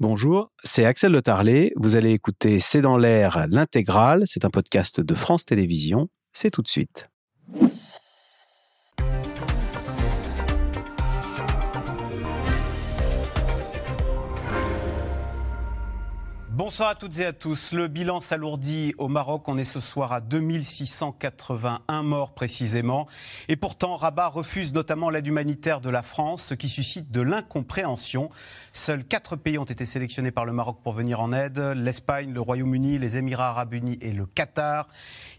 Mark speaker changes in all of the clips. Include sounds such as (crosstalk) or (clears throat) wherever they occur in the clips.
Speaker 1: Bonjour, c'est Axel Le Tarlet. Vous allez écouter C'est dans l'air l'intégrale. C'est un podcast de France Télévisions. C'est tout de suite. Bonsoir à toutes et à tous. Le bilan s'alourdit au Maroc. On est ce soir à 2681 morts précisément. Et pourtant, Rabat refuse notamment l'aide humanitaire de la France, ce qui suscite de l'incompréhension. Seuls quatre pays ont été sélectionnés par le Maroc pour venir en aide. L'Espagne, le Royaume-Uni, les Émirats arabes unis et le Qatar.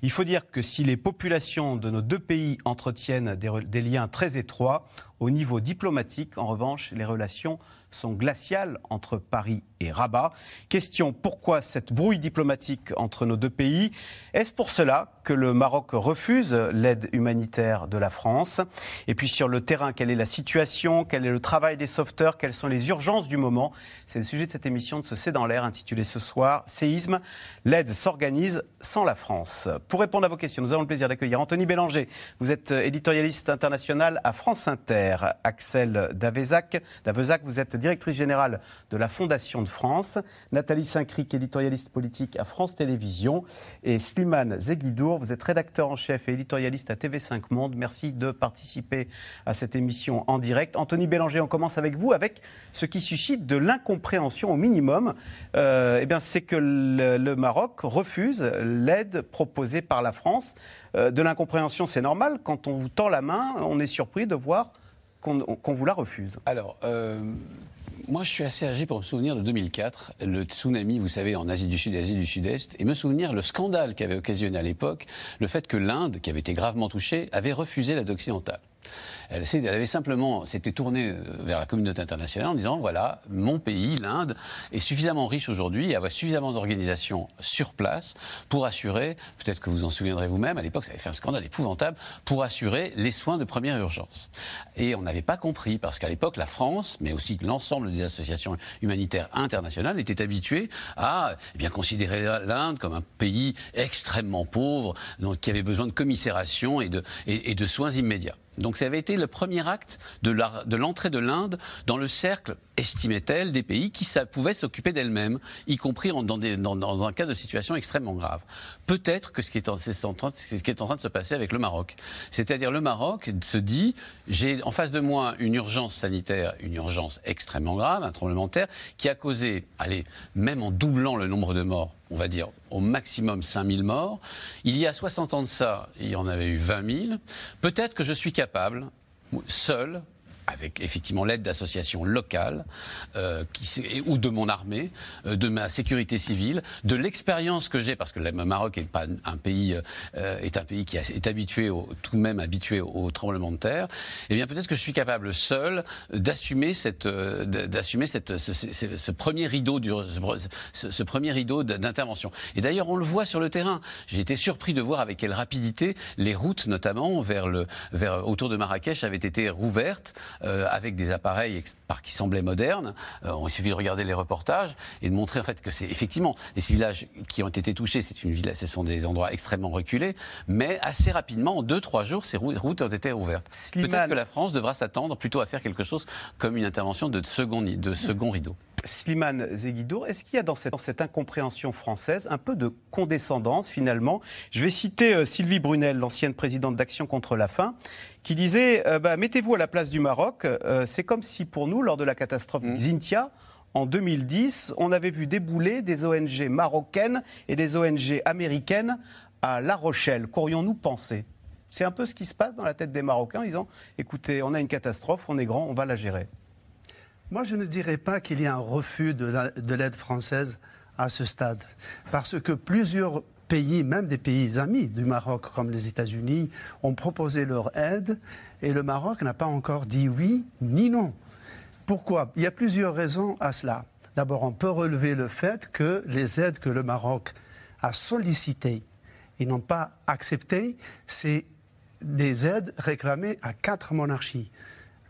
Speaker 1: Il faut dire que si les populations de nos deux pays entretiennent des, des liens très étroits, au niveau diplomatique, en revanche, les relations sont glaciales entre Paris et Rabat. Question pourquoi cette brouille diplomatique entre nos deux pays? Est-ce pour cela que le Maroc refuse l'aide humanitaire de la France Et puis sur le terrain, quelle est la situation? Quel est le travail des sauveteurs? Quelles sont les urgences du moment? C'est le sujet de cette émission de ce C'est dans l'air intitulée ce soir Séisme, l'aide s'organise sans la France. Pour répondre à vos questions, nous avons le plaisir d'accueillir Anthony Bélanger. Vous êtes éditorialiste international à France Inter. Axel Davezac. Davezac, vous êtes directrice générale de la Fondation de France. Nathalie Saint-Cric, éditorialiste politique à France Télévisions. Et Slimane Zeguidour, vous êtes rédacteur en chef et éditorialiste à TV5 Monde. Merci de participer à cette émission en direct. Anthony Bélanger, on commence avec vous, avec ce qui suscite de l'incompréhension au minimum. Euh, eh bien, c'est que le, Maroc refuse l'aide proposée par la France. Euh, de l'incompréhension, c'est normal. Quand on vous tend la main, on est surpris de voir qu'on vous la refuse
Speaker 2: Alors, euh, moi, je suis assez âgé pour me souvenir de 2004, le tsunami, vous savez, en Asie du Sud Asie du Sud-Est, et me souvenir le scandale qu'avait occasionné à l'époque le fait que l'Inde, qui avait été gravement touchée, avait refusé l'aide occidentale. Elle, avait simplement s'était tournée euh, vers la communauté internationale en disant voilà, mon pays, l'Inde, est suffisamment riche aujourd'hui et a suffisamment d'organisations sur place pour assurer, peut-être que vous en souviendrez vous-même, à l'époque ça avait fait un scandale épouvantable, pour assurer les soins de première urgence. Et on n'avait pas compris, parce qu'à l'époque la France, mais aussi l'ensemble des associations humanitaires internationales, étaient habituées à eh bien, considérer l'Inde comme un pays extrêmement pauvre, donc, qui avait besoin de commisération et de soins immédiats. Donc ça avait été le premier acte de l'entrée de l'Inde dans le cercle, estimait-elle, des pays qui pouvaient s'occuper d'elles-mêmes, y compris dans, un cas de situation extrêmement grave. Peut-être que ce qui, est en, train, de se passer avec le Maroc. C'est-à-dire le Maroc se dit, j'ai en face de moi une urgence sanitaire, une urgence extrêmement grave, un tremblement terre, qui a causé, allez, même en doublant le nombre de morts, on va dire au maximum 5000 morts. Il y a 60 ans de ça, il y en avait eu 20 000. Peut-être que je suis capable, seul, avec effectivement l'aide d'associations locales euh, qui, ou de mon armée, euh, de ma sécurité civile, de l'expérience que j'ai, parce que le Maroc est, pas un pays, euh, est un pays qui est habitué, au, tout de même habitué au, tremblement de terre, eh bien peut-être que je suis capable seul d'assumer cette, d'assumer cette, ce, premier rideau, du, ce premier rideau d'intervention. Et d'ailleurs, on le voit sur le terrain. J'ai été surpris de voir avec quelle rapidité les routes, notamment vers le, vers, autour de Marrakech, avaient été rouvertes. Euh, avec des appareils qui semblaient modernes. Euh, il suffit de regarder les reportages et de montrer en fait que c'est effectivement les villages qui ont été touchés, c'est une ville, ce sont des endroits extrêmement reculés, mais assez rapidement, en deux trois jours, ces routes ont été rouvertes. Peut-être que la France devra s'attendre plutôt à faire quelque chose comme une intervention de second, de second rideau.
Speaker 1: Slimane Zeguidour, est-ce qu'il y a dans cette, incompréhension française un peu de condescendance finalement? Je vais citer euh, Sylvie Brunel, l'ancienne présidente d'Action contre la faim, qui disait euh, bah, Mettez-vous à la place du Maroc, euh, c'est comme si pour nous, lors de la catastrophe mmh. Zintia, en 2010, on avait vu débouler des ONG marocaines et des ONG américaines à La Rochelle. Qu'aurions-nous pensé? C'est un peu ce qui se passe dans la tête des Marocains, en disant écoutez, on a une catastrophe, on est grand, on va la gérer.
Speaker 3: Moi, je ne dirais pas qu'il y a un refus de l'aide française à ce stade, parce que plusieurs pays, même des pays amis du Maroc, comme les États-Unis, ont proposé leur aide, et le Maroc n'a pas encore dit oui ni non. Pourquoi? Il y a plusieurs raisons à cela. D'abord, on peut relever le fait que les aides que le Maroc a sollicitées et n'ont pas acceptées, c'est des aides réclamées à quatre monarchies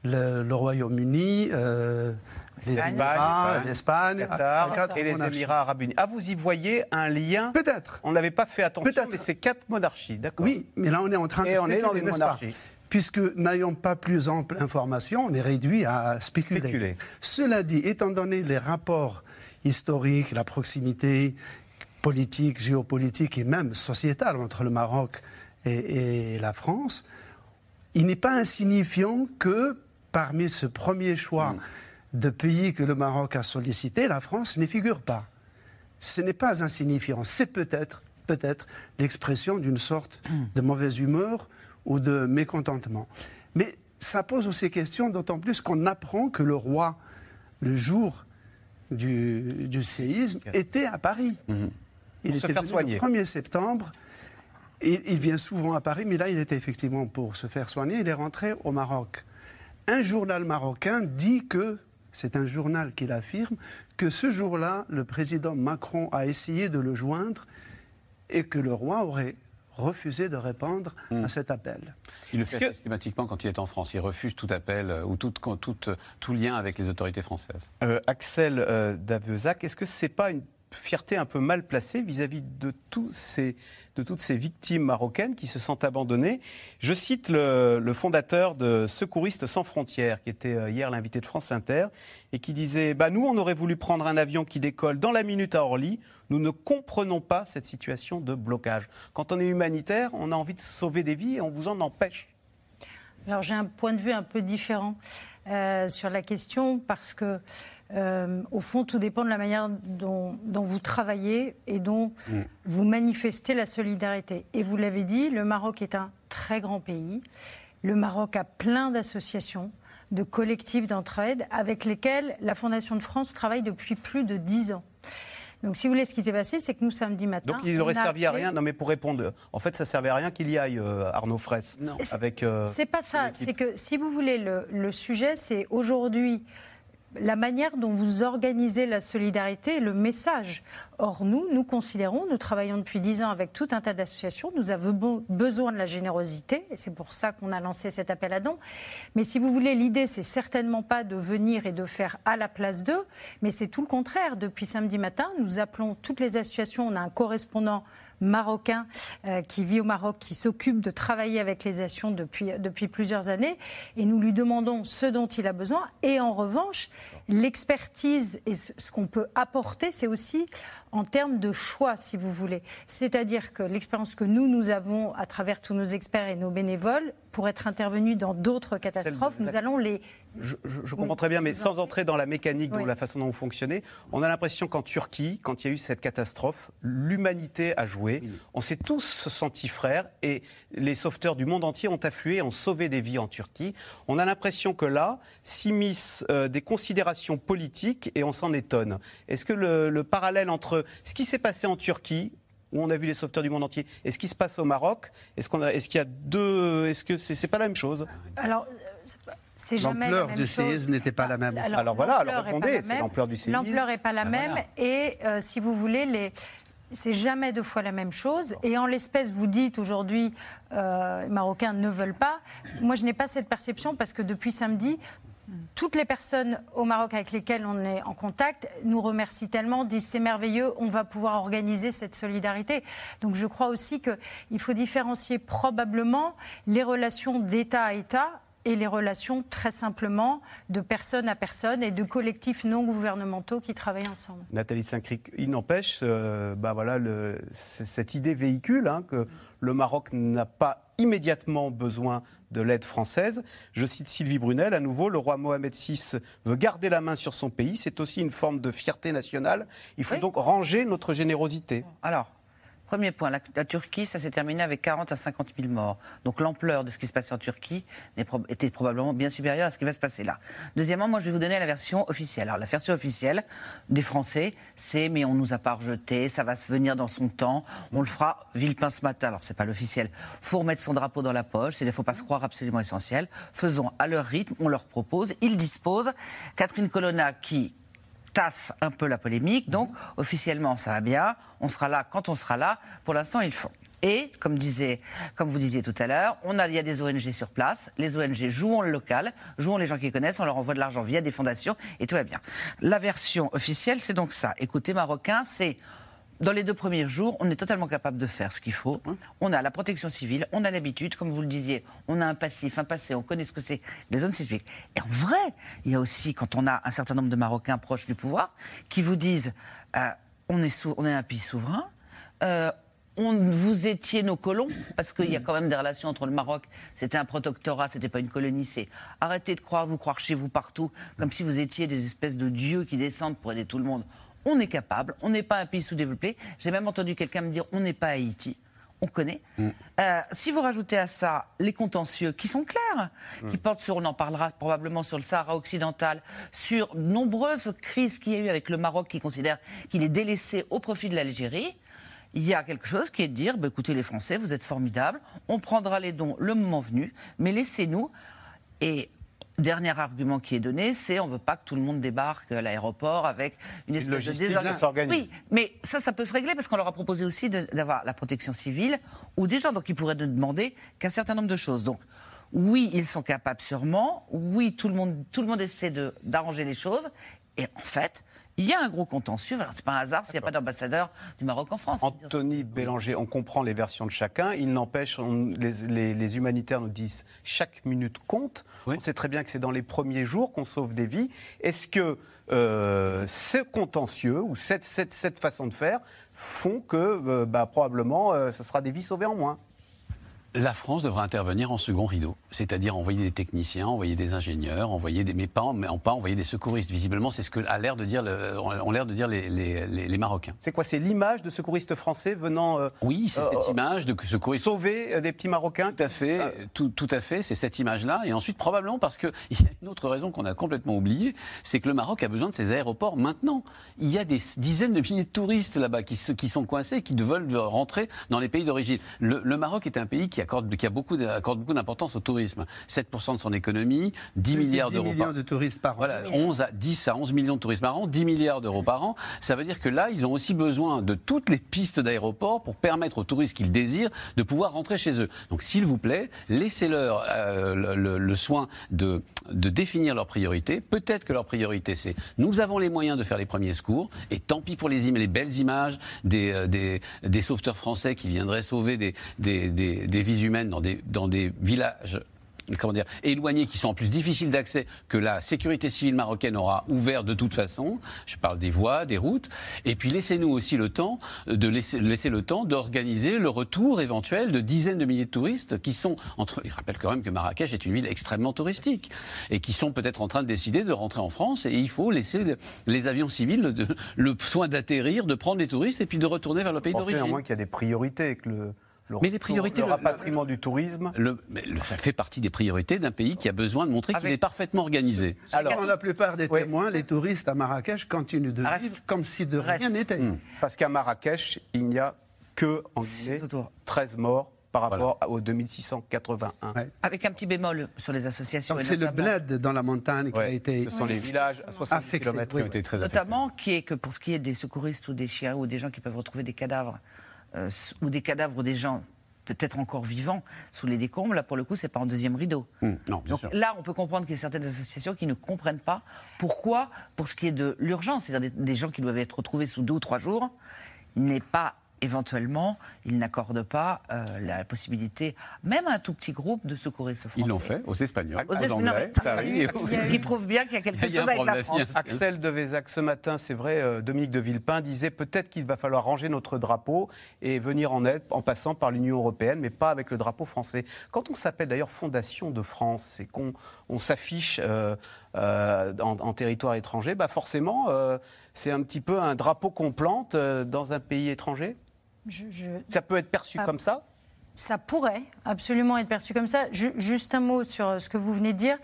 Speaker 3: le, Royaume-Uni, euh,
Speaker 1: l'Espagne, et les Émirats arabes unis. Ah, vous y voyez un lien
Speaker 3: Peut-être.
Speaker 1: On n'avait pas fait attention, mais c'est quatre monarchies, d'accord
Speaker 3: Oui, mais là on est en train
Speaker 1: et de on est dans les monarchies.
Speaker 3: Puisque n'ayant pas plus ample information, on est réduit à spéculer. spéculer. Cela dit, étant donné les rapports historique, la proximité politique, géopolitique et même sociétale entre le Maroc et, la France, il n'est pas insignifiant que parmi ce premier choix mm. de pays que le Maroc a sollicité, la France n'y figure pas. Ce n'est pas insignifiant, c'est peut-être peut-être l'expression d'une sorte de mauvaise humeur ou de mécontentement. Mais ça pose aussi question, d'autant plus qu'on apprend que le roi, le jour du, séisme, était à Paris.
Speaker 1: Mhm.
Speaker 3: Il était venu le 1er septembre. Il vient souvent à Paris, mais là, il était effectivement pour se faire soigner. Il est rentré au Maroc. Un journal marocain dit que, c'est un journal qui l'affirme, que ce jour-là, le président Macron a essayé de le joindre et que le roi aurait refusé de répondre à hmm. cet appel.
Speaker 2: Il le fait systématiquement quand il est en France. Il refuse tout appel euh, ou tout, tout, lien avec les autorités françaises.
Speaker 1: Euh, Axel euh, est-ce que ce n'est pas une fierté un peu mal placée vis-à-vis de, de toutes ces victimes marocaines qui se sentent abandonnées. Je cite le, fondateur de Secouristes sans frontières, qui était euh, hier l'invité de France Inter, et qui disait bah, Nous, on aurait voulu prendre un avion qui décolle dans la minute à Orly. Nous ne comprenons pas cette situation de blocage. Quand on est humanitaire, on a envie de sauver des vies et on vous en empêche.
Speaker 4: Alors j'ai un point de vue un peu différent euh, sur la question parce que euh, au fond, tout dépend de la manière dont, vous travaillez et dont mm. vous manifestez la solidarité. Et vous l'avez dit, le Maroc est un très grand pays. Le Maroc a plein d'associations, de collectifs d'entraide avec lesquels la Fondation de France travaille depuis plus de dix ans. Donc, si vous voulez, ce qui s'est passé, c'est que nous, samedi matin.
Speaker 1: Donc, il n'aurait servi à rien. Non, mais pour répondre, en fait, ça servait à rien qu'il y aille, euh, Arnaud Fraisse.
Speaker 4: Non. Avec. Euh, c'est pas ça. C'est que, si vous voulez, le, le sujet, c'est aujourd'hui la manière dont vous organisez la solidarité et le message. Or, nous, nous considérons, nous travaillons depuis dix ans avec tout un tas d'associations, nous avons besoin de la générosité, et c'est pour ça qu'on a lancé cet appel à dons. Mais si vous voulez, l'idée, c'est certainement pas de venir et de faire à la place d'eux, mais c'est tout le contraire. Depuis samedi matin, nous appelons toutes les associations, on a un correspondant marocain euh, qui vit au Maroc, qui s'occupe de travailler avec les associations depuis, depuis plusieurs années. Et nous lui demandons ce dont il a besoin. Et en revanche, l'expertise et ce qu'on peut apporter, c'est aussi en termes de choix, si vous voulez. C'est-à-dire que l'expérience que nous, nous avons à travers tous nos experts et nos bénévoles, pour être intervenus dans d'autres catastrophes, nous allons les
Speaker 1: je, comprends très bien, mais sans entrer dans la mécanique, de la façon dont vous fonctionnez, on a l'impression qu'en Turquie, quand il y a eu cette catastrophe, l'humanité a joué. On s'est tous sentis frères et les sauveteurs du monde entier ont afflué, ont sauvé des vies en Turquie. On a l'impression que là s'immiscent euh, des considérations politiques et on s'en étonne. Est-ce que le, parallèle entre ce qui s'est passé en Turquie où on a vu les sauveteurs du monde entier, et ce qui se passe au Maroc, est-ce qu'on est-ce qu'il y a deux, est-ce que c'est, pas la même chose?
Speaker 4: Alors,
Speaker 3: L'ampleur du séisme n'était pas la même.
Speaker 1: Alors, voilà, alors répondez, c'est l'ampleur du séisme.
Speaker 4: L'ampleur n'est pas la ben même et euh, si vous voulez, les, c'est jamais deux fois la même chose. Et en l'espèce, vous dites aujourd'hui, euh, les Marocains ne veulent pas. Moi, je n'ai pas cette perception parce que depuis samedi, toutes les personnes au Maroc avec lesquelles on est en contact nous remercient tellement, disent c'est merveilleux, on va pouvoir organiser cette solidarité. Donc je crois aussi qu'il faut différencier probablement les relations d'État à État et les relations très simplement de personne à personne et de collectifs non gouvernementaux qui travaillent ensemble.
Speaker 1: Nathalie Saint-Cric, il n'empêche, euh, bah voilà, cette idée véhicule hein, que le Maroc n'a pas immédiatement besoin de l'aide française. Je cite Sylvie Brunel, à nouveau, le roi Mohamed VI veut garder la main sur son pays. C'est aussi une forme de fierté nationale. Il faut donc ranger notre générosité.
Speaker 5: Alors, Premier point, la, Turquie, ça s'est terminé avec 40 à 50 000 morts. Donc l'ampleur de ce qui se passait en Turquie était probablement bien supérieure à ce qui va se passer là. Deuxièmement, moi je vais vous donner la version officielle. Alors la version officielle des Français, c'est mais on nous a pas rejeté, ça va se venir dans son temps, on le fera Villepin ce matin. Alors c'est pas l'officiel. Faut remettre son drapeau dans la poche, il ne faut pas se croire absolument essentiel. Faisons à leur rythme, on leur propose, ils disposent. Catherine Colonna qui tasse un peu la polémique. Donc, officiellement, ça va bien. On sera là quand on sera là. Pour l'instant, ils font. Et, comme, vous disiez tout à l'heure, il y a des ONG sur place. Les ONG jouent le local, jouent les gens qui connaissent, on leur envoie de l'argent via des fondations et tout va bien. La version officielle, c'est donc ça. Écoutez, Marocain, c'est dans les deux premiers jours, on est totalement capable de faire ce qu'il faut. On a la protection civile, on a l'habitude, comme vous le disiez, on a un passif, un passé, on connaît ce que c'est les zones sismiques. Et en vrai, il y a aussi, quand on a un certain nombre de Marocains proches du pouvoir, qui vous disent euh, on, est un pays souverain, euh, on, vous étiez nos colons, parce qu'il y a quand même des relations entre le Maroc, c'était un protectorat, c'était pas une colonie, c'est arrêtez de croire, vous croire chez vous partout, comme si vous étiez des espèces de dieux qui descendent pour aider tout le monde on est capable, on n'est pas un pays sous-développé. J'ai même entendu quelqu'un me dire on n'est pas Haïti. On connaît. Mm. Euh, si vous rajoutez à ça les contentieux qui sont clairs, mm. qui portent sur, on en parlera probablement sur le Sahara occidental, sur nombreuses crises qu'il y a eu avec le Maroc qui considère qu'il est délaissé au profit de l'Algérie, il y a quelque chose qui est de dire, bah, écoutez les Français, vous êtes formidables, on prendra les dons le moment venu, mais laissez-nous. Et Dernier argument qui est donné, c'est on ne veut pas que tout le monde débarque à l'aéroport avec une espèce de
Speaker 1: désordre.
Speaker 5: Oui, mais ça, ça peut se régler parce qu'on leur a proposé aussi d'avoir la protection civile ou des gens donc ils pourraient nous demander qu'un certain nombre de choses. Donc oui, ils sont capables sûrement. Oui, tout le monde, tout le monde essaie d'arranger les choses. Et en fait, il y a un gros contentieux. Alors, c'est pas un hasard s'il n'y a pas d'ambassadeur du Maroc en France.
Speaker 1: Anthony Bélanger, on comprend les versions de chacun. Il n'empêche, les, humanitaires nous disent chaque minute compte. On sait très bien que c'est dans les premiers jours qu'on sauve des vies. Est-ce que euh, ce contentieux ou cette, cette, façon de faire font que euh, bah, probablement euh, ce sera des vies sauvées en moins?
Speaker 2: La France devrait intervenir en second rideau, c'est-à-dire envoyer des techniciens, envoyer des ingénieurs, envoyer des, mais pas, mais pas envoyer des secouristes. Visiblement, c'est ce que a l'air de dire, ont l'air de dire les, les, Marocains.
Speaker 1: C'est quoi C'est l'image de secouristes français venant
Speaker 2: euh, Oui, c'est cette euh, image de secouristes
Speaker 1: sauver euh, des petits Marocains.
Speaker 2: Tout à fait, tout, tout, à fait. C'est cette image-là. Et ensuite, probablement parce qu'il y a une autre raison qu'on a complètement oubliée, c'est que le Maroc a besoin de ses aéroports maintenant. Il y a des dizaines de milliers de touristes là-bas qui, qui, sont coincés, qui veulent rentrer dans les pays d'origine. Le, le Maroc est un pays qui accorde, qui a beaucoup, accorde beaucoup d'importance au tourisme. 7% de son économie, 10 milliards d'euros.
Speaker 3: 10 millions de touristes par an.
Speaker 2: Voilà, 11 à 10 à 11 millions de touristes par an, 10 milliards d'euros par an. Ça veut dire que là, ils ont aussi besoin de toutes les pistes d'aéroports pour permettre aux touristes qu'ils désirent de pouvoir rentrer chez eux. Donc, s'il vous plaît, laissez-leur euh, le, soin de, de définir leurs priorités. Peut-être que leur priorité, c'est nous avons les moyens de faire les premiers secours, et tant pis pour les, les belles images des, euh, des, des sauveteurs français qui viendraient sauver des, des, des vies humaines dans des, dans des villages comment dire, éloignés, qui sont en plus difficiles d'accès, que la sécurité civile marocaine aura ouvert de toute façon. Je parle des voies, des routes. Et puis laissez-nous aussi le temps de laisser, laisser le temps d'organiser le retour éventuel de dizaines de milliers de touristes qui sont entre. Je rappelle quand même que Marrakech est une ville extrêmement touristique et qui sont peut-être en train de décider de rentrer en France. Et il faut laisser les avions civils le soin d'atterrir, de prendre les touristes et puis de retourner vers le pays d'origine.
Speaker 1: Moins qu'il y a des priorités que le
Speaker 2: mais les priorités,
Speaker 1: le, rapatriement du tourisme,
Speaker 2: le, ça fait partie des priorités d'un pays qui a besoin de montrer qu'il est parfaitement organisé.
Speaker 3: Alors, la plupart des témoins, les touristes à Marrakech continuent de vivre comme si de rien n'était. Hmm.
Speaker 1: Parce qu'à Marrakech, il n'y a que en Guinée 13 morts par rapport aux 2681.
Speaker 5: Avec un petit bémol sur les associations.
Speaker 3: C'est le bled dans la montagne qui a été.
Speaker 1: Ce sont les villages à 60 km qui ont été très
Speaker 5: Notamment qui est que pour ce qui est des secouristes ou des chiens ou des gens qui peuvent retrouver des cadavres euh, ou des cadavres des gens peut-être encore vivants sous les décombres, là pour le coup, c'est pas en deuxième rideau.
Speaker 2: Mmh, non,
Speaker 5: Donc là, on peut comprendre qu'il y a certaines associations qui ne comprennent pas pourquoi, pour ce qui est de l'urgence, c'est-à-dire des, des gens qui doivent être retrouvés sous deux ou trois jours, il n'est pas éventuellement, ils n'accordent pas euh, la possibilité, même à un tout petit groupe, de secouristes français.
Speaker 2: Ils l'ont fait aux Espagnols,
Speaker 5: aux, Espagnols. Ce qui prouve bien qu'il y a quelque chose avec la France.
Speaker 1: Axel de Vézac, ce matin, c'est vrai, euh, Dominique de Villepin disait peut-être qu'il va falloir ranger notre drapeau et venir en aide en passant par l'Union européenne, mais pas avec le drapeau français. Quand on s'appelle d'ailleurs Fondation de France, c'est qu'on on, s'affiche euh, en, territoire étranger, bah forcément, c'est un petit peu un drapeau qu'on plante dans un pays étranger? Ça peut être perçu comme ça
Speaker 4: ça pourrait absolument être perçu comme ça. juste un mot sur ce que vous venez de dire.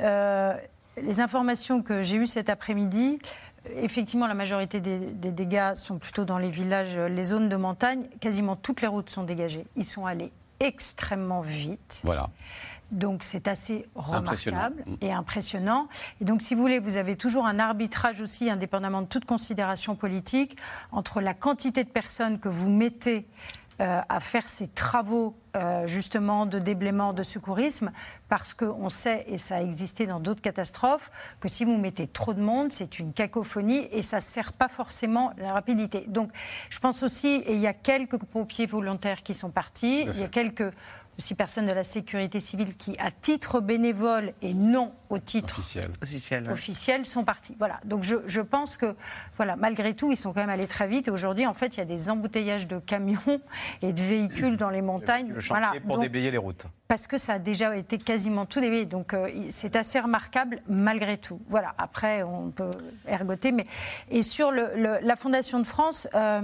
Speaker 4: Euh, les informations que j'ai eues cet après-midi, effectivement, la majorité des, des, dégâts sont plutôt dans les villages, les zones de montagne. Quasiment toutes les routes sont dégagées. Ils sont allés extrêmement vite.
Speaker 2: Voilà.
Speaker 4: Donc c'est assez remarquable et impressionnant. Et donc si vous voulez, vous avez toujours un arbitrage aussi, indépendamment de toute considération politique, entre la quantité de personnes que vous mettez euh, à faire ces travaux euh, justement de déblaiement, de secourisme, parce qu'on sait, et ça a existé dans d'autres catastrophes, que si vous mettez trop de monde, c'est une cacophonie et ça ne sert pas forcément la rapidité. Donc je pense aussi, et il y a quelques pompiers volontaires qui sont partis, il y a quelques six personnes de la sécurité civile qui, à titre bénévole et non au titre
Speaker 2: officiel,
Speaker 4: officiel, sont partis. Voilà. Donc je, je, pense que, voilà, malgré tout, ils sont quand même allés très vite. Aujourd'hui, en fait, il y a des embouteillages de camions (laughs) et de véhicules dans les montagnes.
Speaker 1: Le chantier voilà. pour déblayer les routes.
Speaker 4: Parce que ça a déjà été quasiment tout déblayé. Donc euh, c'est assez remarquable malgré tout. Voilà. Après, on peut ergoter. Mais... Et sur le, le, la Fondation de France. Euh,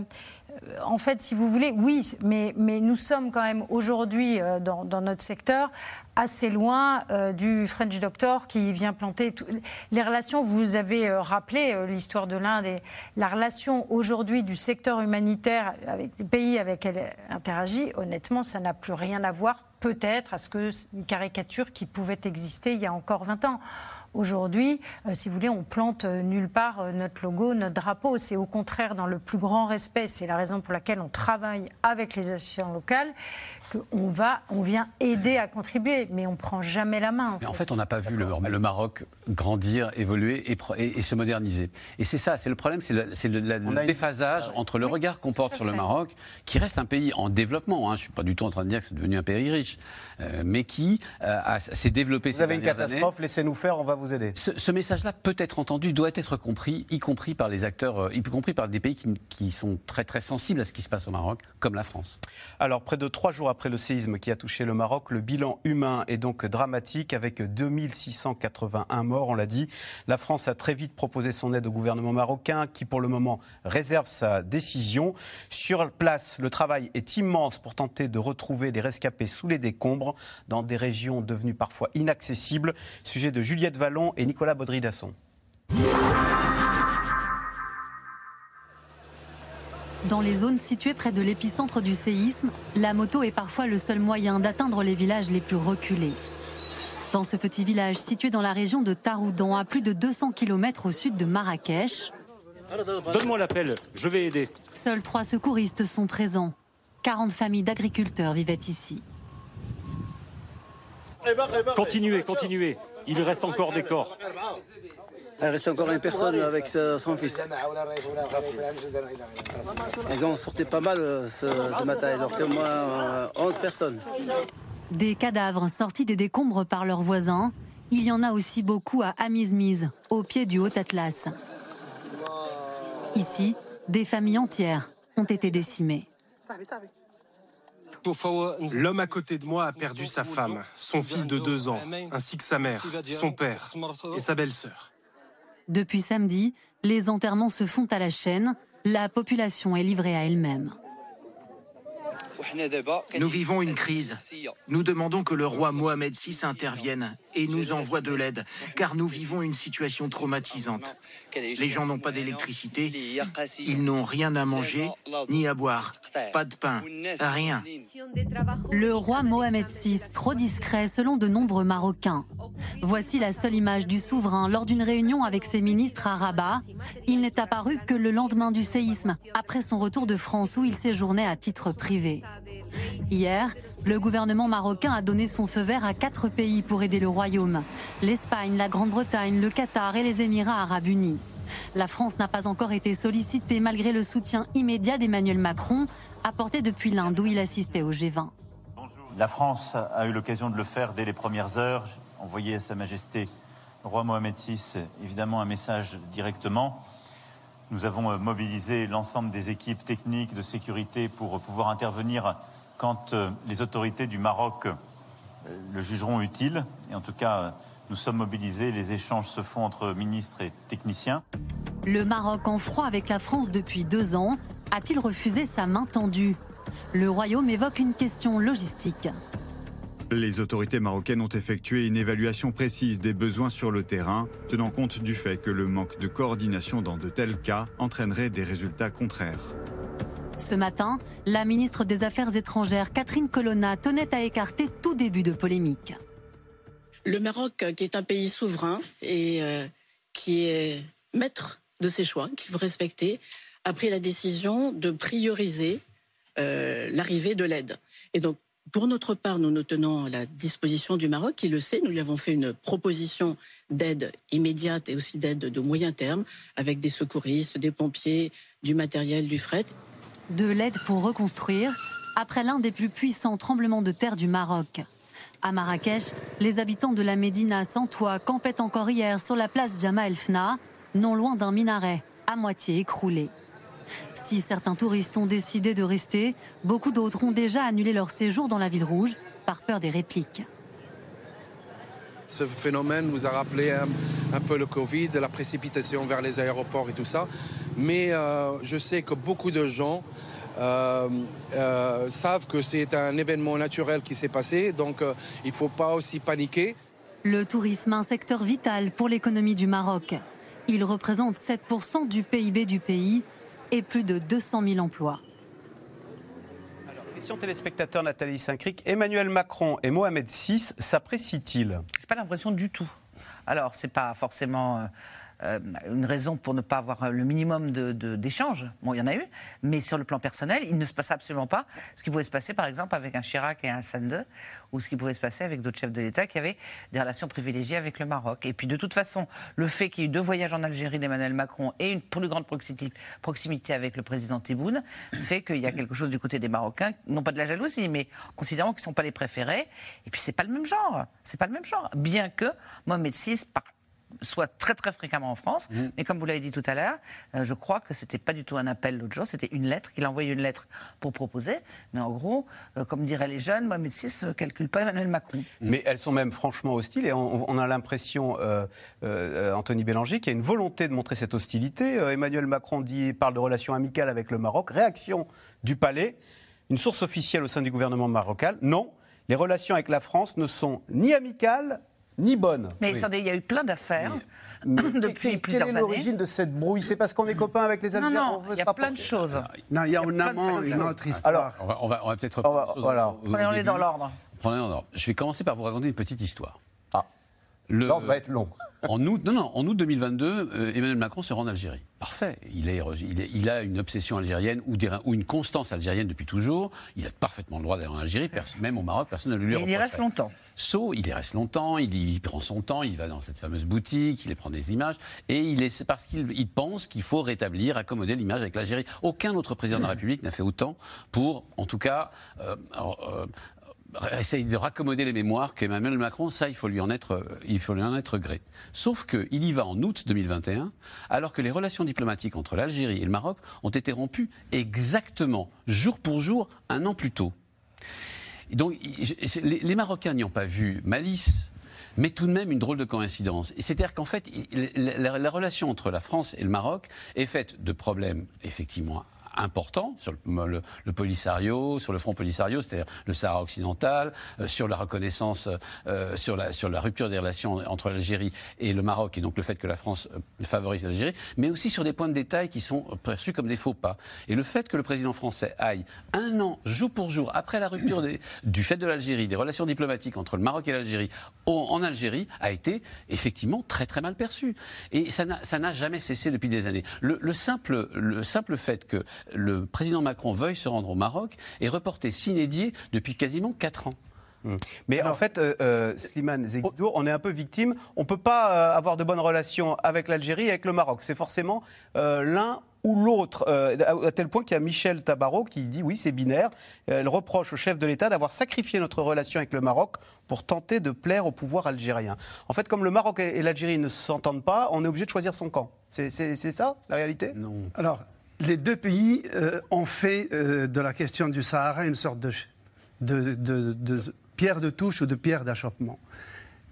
Speaker 4: en fait, si vous voulez, oui, mais, mais nous sommes quand même aujourd'hui euh, dans, notre secteur assez loin euh, du French Doctor qui vient planter les relations. Vous avez euh, rappelé l'histoire de l'Inde et la relation aujourd'hui du secteur humanitaire avec les pays avec lesquels elle interagit. Honnêtement, ça n'a plus rien à voir, peut-être, à ce que une caricature qui pouvait exister il y a encore 20 ans. Aujourd'hui, euh, si vous voulez, on plante euh, nulle part euh, notre logo, notre drapeau. C'est au contraire dans le plus grand respect. C'est la raison pour laquelle on travaille avec les associations locales qu'on va, on vient aider à contribuer, mais on prend jamais la main.
Speaker 2: En mais fait. en fait, on n'a pas vu le, le, Maroc grandir, évoluer et, et, et se moderniser. Et c'est ça, c'est le problème, c'est le, le, le déphasage a... entre le regard qu'on porte sur le Maroc, qui reste un pays en développement. Hein, je suis pas du tout en train de dire que c'est devenu un pays riche, mais qui euh, s'est développé.
Speaker 1: Vous avez une catastrophe, laissez-nous faire, on va vous aider.
Speaker 2: Ce, ce message-là peut être entendu, doit être compris, y compris par les acteurs, euh, y compris par des pays qui, qui sont très très sensibles à ce qui se passe au Maroc, comme la France.
Speaker 1: Alors, près de trois jours après le séisme qui a touché le Maroc, le bilan humain est donc dramatique avec 2681 morts, on l'a dit. La France a très vite proposé son aide au gouvernement marocain qui pour le moment réserve sa décision. Sur place, le travail est immense pour tenter de retrouver des rescapés sous les décombres dans des régions devenues parfois inaccessibles. Sujet de Juliette Vallon et Nicolas Baudry-Dasson.
Speaker 6: Dans les zones situées près de l'épicentre du séisme, la moto est parfois le seul moyen d'atteindre les villages les plus reculés. Dans ce petit village situé dans la région de Taroudan, à plus de 200 km au sud de Marrakech,
Speaker 7: Donne-moi l'appel, je vais aider.
Speaker 6: Seuls trois secouristes sont présents. 40 familles d'agriculteurs vivaient ici.
Speaker 7: Continuez, continuez. Il reste encore des corps.
Speaker 8: Il reste encore une personne avec son fils. Ils ont sorti pas mal ce, ce matin. Ils ont fait au moins 11 personnes.
Speaker 6: Des cadavres sortis des décombres par leurs voisins. Il y en a aussi beaucoup à Amizmiz, au pied du Haut Atlas. Ici, des familles entières ont été décimées.
Speaker 9: L'homme à côté de moi a perdu sa femme, son fils de deux ans, ainsi que sa mère, son père et sa belle-sœur.
Speaker 6: Depuis samedi, les enterrements se font à la chaîne. La population est livrée à elle-même.
Speaker 10: Nous vivons une crise. Nous demandons que le roi Mohamed VI intervienne et nous envoie de l'aide, car nous vivons une situation traumatisante. Les gens n'ont pas d'électricité, ils n'ont rien à manger ni à boire, pas de pain, rien.
Speaker 6: Le roi Mohamed VI, trop discret selon de nombreux Marocains. Voici la seule image du souverain lors d'une réunion avec ses ministres à Rabat. Il n'est apparu que le lendemain du séisme, après son retour de France où il séjournait à titre privé. Hier, le gouvernement marocain a donné son feu vert à quatre pays pour aider le royaume. L'Espagne, la Grande-Bretagne, le Qatar et les Émirats arabes unis. La France n'a pas encore été sollicitée malgré le soutien immédiat d'Emmanuel Macron, apporté depuis l'Inde où il assistait au G20.
Speaker 11: La France a eu l'occasion de le faire dès les premières heures. Envoyer à Sa Majesté le roi Mohamed VI évidemment un message directement. Nous avons mobilisé l'ensemble des équipes techniques de sécurité pour pouvoir intervenir quand les autorités du Maroc le jugeront utile. Et en tout cas, nous sommes mobilisés, les échanges se font entre ministres et techniciens.
Speaker 6: Le Maroc en froid avec la France depuis deux ans a-t-il refusé sa main tendue? Le Royaume évoque une question logistique.
Speaker 12: Les autorités marocaines ont effectué une évaluation précise des besoins sur le terrain, tenant compte du fait que le manque de coordination dans de tels cas entraînerait des résultats contraires.
Speaker 6: Ce matin, la ministre des Affaires étrangères, Catherine Colonna, tenait à écarter tout début de polémique.
Speaker 13: Le Maroc, qui est un pays souverain et euh, qui est maître de ses choix, qu'il faut respecter, a pris la décision de prioriser euh, l'arrivée de l'aide. Et donc, pour notre part, nous nous tenons à la disposition du Maroc, qui le sait. Nous lui avons fait une proposition d'aide immédiate et aussi d'aide de moyen terme, avec des secouristes, des pompiers, du matériel, du fret.
Speaker 6: De l'aide pour reconstruire, après l'un des plus puissants tremblements de terre du Maroc. À Marrakech, les habitants de la Médina sans toit campaient encore hier sur la place Jama El Fna, non loin d'un minaret à moitié écroulé. Si certains touristes ont décidé de rester, beaucoup d'autres ont déjà annulé leur séjour dans la ville rouge par peur des répliques.
Speaker 14: Ce phénomène nous a rappelé un, peu le Covid, la précipitation vers les aéroports et tout ça. Mais euh, je sais que beaucoup de gens euh, euh, savent que c'est un événement naturel qui s'est passé, donc il ne faut pas aussi paniquer.
Speaker 6: Le tourisme, un secteur vital pour l'économie du Maroc. Il représente 7% du PIB du pays et plus de 200 000 emplois.
Speaker 1: Alors, question téléspectateur Nathalie Saint-Cric. Emmanuel Macron et Mohamed VI s'apprécient-ils? Je
Speaker 5: n'ai pas l'impression du tout. Alors, c'est pas forcément euh, une raison pour ne pas avoir le minimum d'échanges. De, bon, il y en a eu, mais sur le plan personnel, il ne se passe absolument pas ce qui pouvait se passer, par exemple, avec un Chirac et un Sande, ou ce qui pouvait se passer avec d'autres chefs de l'État qui avaient des relations privilégiées avec le Maroc. Et puis, de toute façon, le fait qu'il y ait eu deux voyages en Algérie d'Emmanuel Macron et une plus grande proximité avec le président Tebboune fait qu'il y a quelque chose du côté des Marocains, non pas de la jalousie, mais considérant qu'ils ne sont pas les préférés. Et puis, c'est pas le même genre. C'est pas le même genre. Bien que Mohamed VI, par soit très très fréquemment en France. Mmh. Mais comme vous l'avez dit tout à l'heure, euh, je crois que c'était pas du tout un appel l'autre jour, c'était une lettre, qu'il a envoyé une lettre pour proposer. Mais en gros, euh, comme diraient les jeunes, Mohamed VI ne calcule pas Emmanuel Macron. Mmh.
Speaker 1: Mais elles sont même franchement hostiles et on, a l'impression, euh, Anthony Bélanger, qu'il y a une volonté de montrer cette hostilité. Emmanuel Macron dit, parle de relations amicales avec le Maroc. Réaction du palais. Une source officielle au sein du gouvernement marocain, non, les relations avec la France ne sont ni amicales ni bonne.
Speaker 5: Mais attendez, il y a eu plein d'affaires (coughs) depuis plusieurs années.
Speaker 1: Quelle est l'origine de cette brouille? C'est parce qu'on est copains avec les Algériens
Speaker 5: Non, non, il y a plein de choses.
Speaker 3: Non, il y a en amont une autre histoire.
Speaker 2: Alors, on va, on va, peut-être reprendre
Speaker 5: voilà. Prenons-les dans l'ordre.
Speaker 2: Prenons-les dans l'ordre. Je vais commencer par vous raconter une petite histoire.
Speaker 1: Ah. L'ordre va être long. (laughs)
Speaker 2: En août, non, non, en août 2022, euh, Emmanuel Macron se rend en Algérie. Parfait. Il, est, il, a une obsession algérienne ou, ou, une constance algérienne depuis toujours. Il a parfaitement le droit d'aller en Algérie. même au Maroc, personne ne lui reproche.
Speaker 5: Il y reste longtemps.
Speaker 2: So, il y reste longtemps, il, prend son temps, il va dans cette fameuse boutique, il prend des images, et parce qu'il pense qu'il faut rétablir, accommoder l'image avec l'Algérie. Aucun autre président de la République n'a fait autant pour, en tout cas, euh, euh, essaye de raccommoder les mémoires qu'Emmanuel Macron, ça, il faut lui en être, il faut lui en être gré. Sauf qu'il y va en août 2021, alors que les relations diplomatiques entre l'Algérie et le Maroc ont été rompues exactement, jour pour jour, un an plus tôt. Donc, les, Marocains n'y ont pas vu malice, mais tout de même une drôle de coïncidence. C'est-à-dire qu'en fait, la, la, relation entre la France et le Maroc est faite de problèmes effectivement important sur le, Polisario, sur le front Polisario, c'est-à-dire le Sahara occidental, euh, sur la reconnaissance, euh, sur, la, sur la rupture des relations entre l'Algérie et le Maroc, et donc le fait que la France euh, favorise l'Algérie, mais aussi sur des points de détail qui sont perçus comme des faux pas. Et le fait que le président français aille un an, jour pour jour, après la rupture du fait de l'Algérie, des relations diplomatiques entre le Maroc et l'Algérie, en Algérie, a été effectivement très très mal perçu. Et ça n'a jamais cessé depuis des années. Le, simple, le simple fait que le président Macron veuille se rendre au Maroc est reporté s'inédier depuis quasiment 4 ans.
Speaker 1: Hmm. Mais en fait, euh, euh, Slimane on est un peu victime. On ne peut pas euh, avoir de bonnes relations avec l'Algérie et avec le Maroc. C'est forcément l'un ou l'autre, à tel point qu'il y a Michel Tabarot qui dit oui, c'est binaire. Elle reproche au chef de l'État d'avoir sacrifié notre relation avec le Maroc pour tenter de plaire au pouvoir algérien. En fait, comme le Maroc et l'Algérie ne s'entendent pas, on est obligé de choisir son camp. C'est ça, la réalité?
Speaker 3: Non. Alors, les deux pays euh, ont fait euh, de la question du Sahara une sorte de, pierre de touche ou de pierre d'achoppement.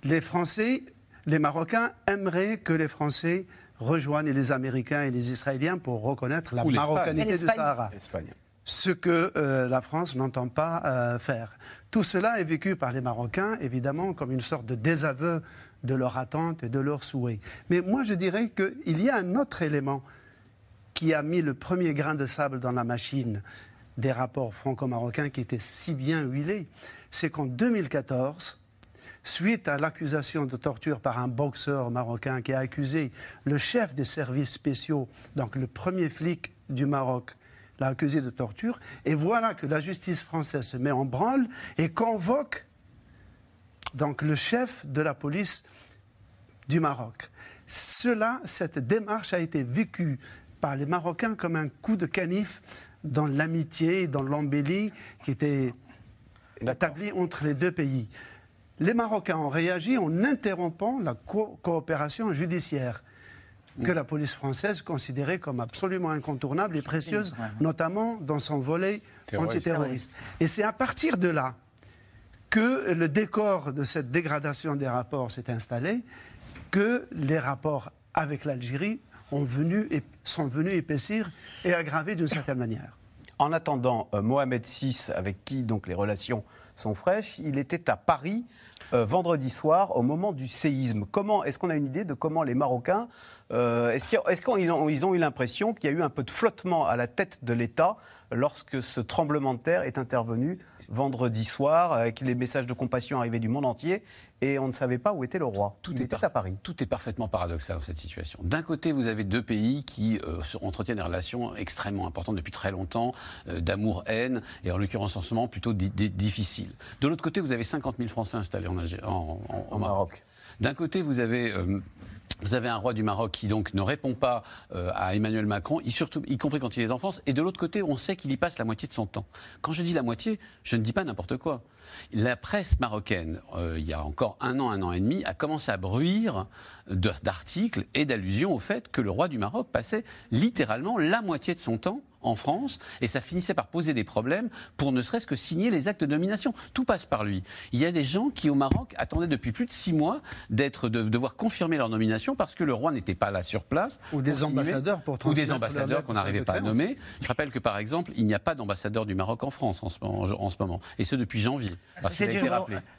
Speaker 3: Les Français, les Marocains aimeraient que les Français rejoignent les Américains et les Israéliens pour reconnaître la marocanité du Sahara. Ce que euh, la France n'entend pas faire. Tout cela est vécu par les Marocains, évidemment, comme une sorte de désaveu de leur attente et de leurs souhaits. Mais moi, je dirais qu'il y a un autre élément qui a mis le premier grain de sable dans la machine des rapports franco-marocains qui étaient si bien huilés, c'est qu'en 2014, suite à l'accusation de torture par un boxeur marocain qui a accusé le chef des services spéciaux, donc le premier flic du Maroc, l'a accusé de torture. Et voilà que la justice française se met en branle et convoque donc le chef de la police du Maroc. Cela, cette démarche a été vécue par les Marocains comme un coup de canif dans l'amitié, dans l'embellie qui était établie entre les deux pays. Les Marocains ont réagi en interrompant la coopération judiciaire que la police française considérait comme absolument incontournable et précieuse, notamment dans son volet antiterroriste. Et c'est à partir de là que le décor de cette dégradation des rapports s'est installé, que les rapports avec l'Algérie ont venu, sont venus épaissir et aggraver d'une certaine manière.
Speaker 1: En attendant, euh, Mohamed VI, avec qui donc les relations sont fraîches, il était à Paris euh, vendredi soir au moment du séisme. Comment est-ce qu'on a une idée de comment les Marocains euh, est-ce qu'ils ont, eu l'impression qu'il y a eu un peu de flottement à la tête de l'État lorsque ce tremblement de terre est intervenu vendredi soir, avec les messages de compassion arrivés du monde entier, et on ne savait pas où était le roi.
Speaker 2: Tout est à Paris. Tout est parfaitement paradoxal dans cette situation. D'un côté, vous avez deux pays qui euh, entretiennent des relations extrêmement importantes depuis très longtemps, euh, d'amour-haine, et en l'occurrence en ce moment plutôt difficiles. De l'autre côté, vous avez 50 000 Français installés en, en, Maroc. D'un côté, vous avez vous avez un roi du Maroc qui donc ne répond pas euh, à Emmanuel Macron, y, compris quand il est en France. Et de l'autre côté, on sait qu'il y passe la moitié de son temps. Quand je dis la moitié, je ne dis pas n'importe quoi. La presse marocaine, euh, il y a encore un an, un an et demi, a commencé à bruire d'articles et d'allusions au fait que le roi du Maroc passait littéralement la moitié de son temps en France, et ça finissait par poser des problèmes pour ne serait-ce que signer les actes de nomination. Tout passe par lui. Il y a des gens qui, au Maroc, attendaient depuis plus de six mois d'être, de devoir confirmer leur nomination parce que le roi n'était pas là sur place.
Speaker 3: Ou des ambassadeurs pour
Speaker 2: Ou des ambassadeurs qu'on n'arrivait pas à nommer. Je rappelle que, par exemple, il n'y a pas d'ambassadeur du Maroc en France en ce moment, et ce depuis janvier.
Speaker 5: Ça, c'est une,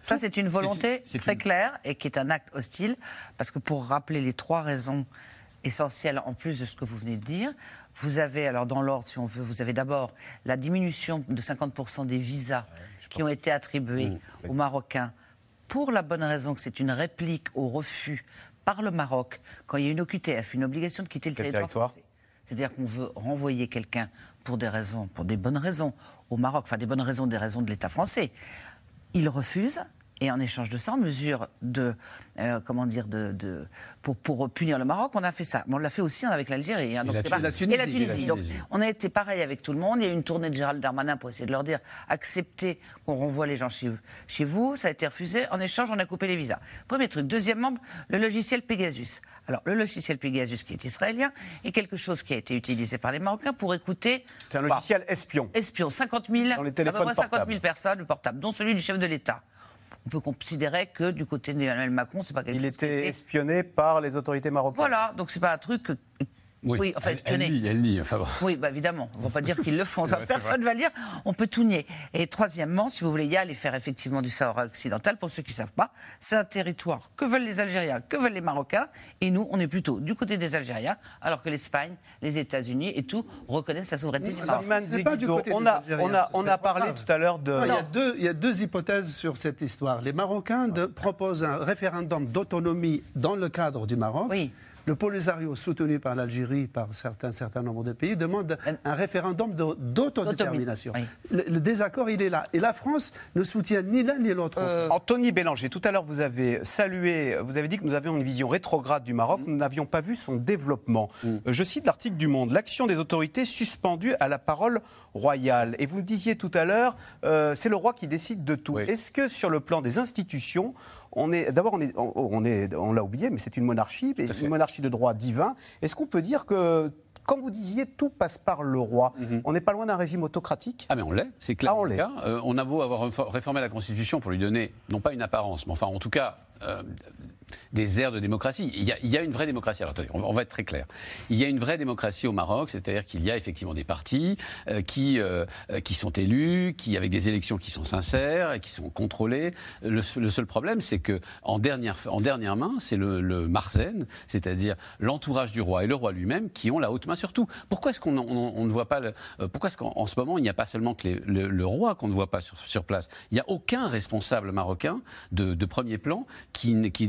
Speaker 5: ça, c'est une volonté très claire et qui est un acte hostile, parce que pour rappeler les trois raisons essentielles, en plus de ce que vous venez de dire, vous avez, alors dans l'ordre, si on veut, vous avez d'abord la diminution de 50% des visas qui ont été attribués mmh, aux Marocains pour la bonne raison que c'est une réplique au refus par le Maroc quand il y a une OQTF, une obligation de quitter le territoire, C'est-à-dire qu'on veut renvoyer quelqu'un pour des raisons, pour des bonnes raisons au Maroc, enfin des bonnes raisons, des raisons de l'État français. Il refuse. Et en échange de ça, en mesure de, euh, comment dire, de, de, pour, pour punir le Maroc, on a fait ça. Mais on l'a fait aussi avec l'Algérie. Hein, et, la Tunisie, et, la Tunisie. Donc, on a été pareil avec tout le monde. Il y a eu une tournée de Gérald Darmanin pour essayer de leur dire acceptez qu'on renvoie les gens chez, chez vous. Ça a été refusé. En échange, on a coupé les visas. Premier truc. Deuxièmement, le logiciel Pegasus. Alors, le logiciel Pegasus, qui est israélien, est quelque chose qui a été utilisé par les Marocains pour écouter.
Speaker 1: C'est un logiciel espion.
Speaker 5: Espion. 50 000,
Speaker 1: Dans les téléphones
Speaker 5: 50 000 personnes, portables, dont celui du chef de l'État on peut considérer que du côté d'Emmanuel Macron, c'est pas quelque
Speaker 1: il
Speaker 5: chose.
Speaker 1: Il était espionné par les autorités marocaines.
Speaker 5: Voilà, donc c'est pas un truc oui, enfin espionner.
Speaker 2: Elle, elle lit, enfin
Speaker 5: Oui, bah, évidemment. On ne va pas dire qu'ils le font. (laughs) personne ne va le dire. On peut tout nier. Et troisièmement, si vous voulez y aller faire effectivement du Sahara occidental, pour ceux qui ne savent pas, c'est un territoire que veulent les Algériens, que veulent les Marocains? Et nous, on est plutôt du côté des Algériens, alors que l'Espagne, les États-Unis et tout reconnaissent la souveraineté du Maroc.
Speaker 3: Pas du côté
Speaker 1: on, a, on, a, on a parlé tout à l'heure de.
Speaker 3: il, y a deux, il, y a deux, hypothèses sur cette histoire. Les Marocains proposent un référendum d'autonomie dans le cadre du Maroc.
Speaker 5: Oui.
Speaker 3: Le Polisario, soutenu par l'Algérie, par certains certain nombre de pays, demande un référendum d'autodétermination. Le, désaccord, il est là. Et la France ne soutient ni l'un ni l'autre.
Speaker 1: Euh... Anthony Bélanger, tout à l'heure, vous avez salué, vous avez dit que nous avions une vision rétrograde du Maroc. Nous n'avions pas vu son développement. Mm. Euh, je cite l'article du Monde. L'action des autorités suspendue à la parole royale. Et vous disiez tout à l'heure, euh, c'est le roi qui décide de tout. Est-ce que sur le plan des institutions, on est d'abord on est on est on l'a oublié, mais c'est une monarchie, une monarchie de droit divin. Est-ce qu'on peut dire que comme vous disiez, tout passe par le roi. Mhm. On n'est pas loin d'un régime autocratique?
Speaker 2: Ah, mais on l'est, c'est clair. Ah, on. Euh, on a beau avoir réformé la Constitution pour lui donner, non pas une apparence, mais enfin, en tout cas, euh, des airs de démocratie. Il y, a, une vraie démocratie. Alors, attendez, on, va être très clair. Il y a une vraie démocratie au Maroc, c'est-à-dire qu'il y a effectivement des partis euh, qui, euh, qui sont élus, qui avec des élections qui sont sincères et qui sont contrôlées. Le, seul problème, c'est que en dernière, en dernière main, c'est le, le Marzen, c'est-à-dire l'entourage du roi et le roi lui-même qui ont la haute main sur tout. Pourquoi est-ce qu'on on, ne voit pas le, euh, Pourquoi est-ce qu'en ce moment il n'y a pas seulement que le, roi qu'on ne voit pas sur, place? Il n'y a aucun responsable marocain de, premier plan qui, qui est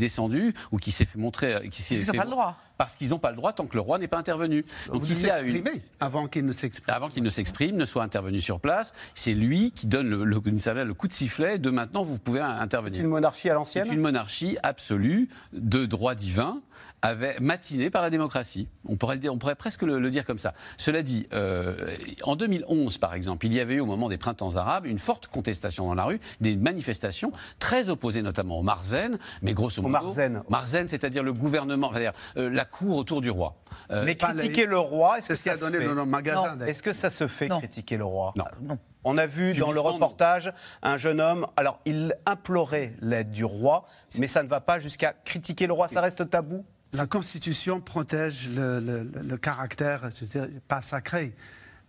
Speaker 2: ou qui s'est fait montrer.
Speaker 5: Qui s'est pas le droit.
Speaker 2: parce qu'ils n'ont pas le droit tant que le roi n'est pas intervenu.
Speaker 3: Donc il y a une... avant qu'il ne s'exprime.
Speaker 2: Avant qu'il ne s'exprime, ne soit intervenu sur place. C'est lui qui donne le, le, le, coup de sifflet de maintenant vous pouvez intervenir.
Speaker 1: C'est une monarchie à l'ancienne?
Speaker 2: C'est une monarchie absolue de droit divin avait matiné par la démocratie. On pourrait, le dire, on pourrait presque le, dire comme ça. Cela dit, euh, en 2011, par exemple, il y avait eu au moment des printemps arabes une forte contestation dans la rue, des manifestations très opposées notamment au Marzen, mais grosso modo...
Speaker 1: Au Marzen
Speaker 2: Marzen, c'est-à-dire le gouvernement, c'est-à-dire euh, la cour autour du roi.
Speaker 1: Euh, mais critiquer le roi,
Speaker 3: c'est ce qui a donné le nom magasin.
Speaker 1: Est-ce que ça se fait, critiquer le roi
Speaker 2: Non. non.
Speaker 1: On a vu dans le reportage un jeune homme, alors il implorait l'aide du roi, mais ça ne va pas jusqu'à critiquer le roi, ça reste tabou
Speaker 3: la Constitution protège le, caractère, pas sacré,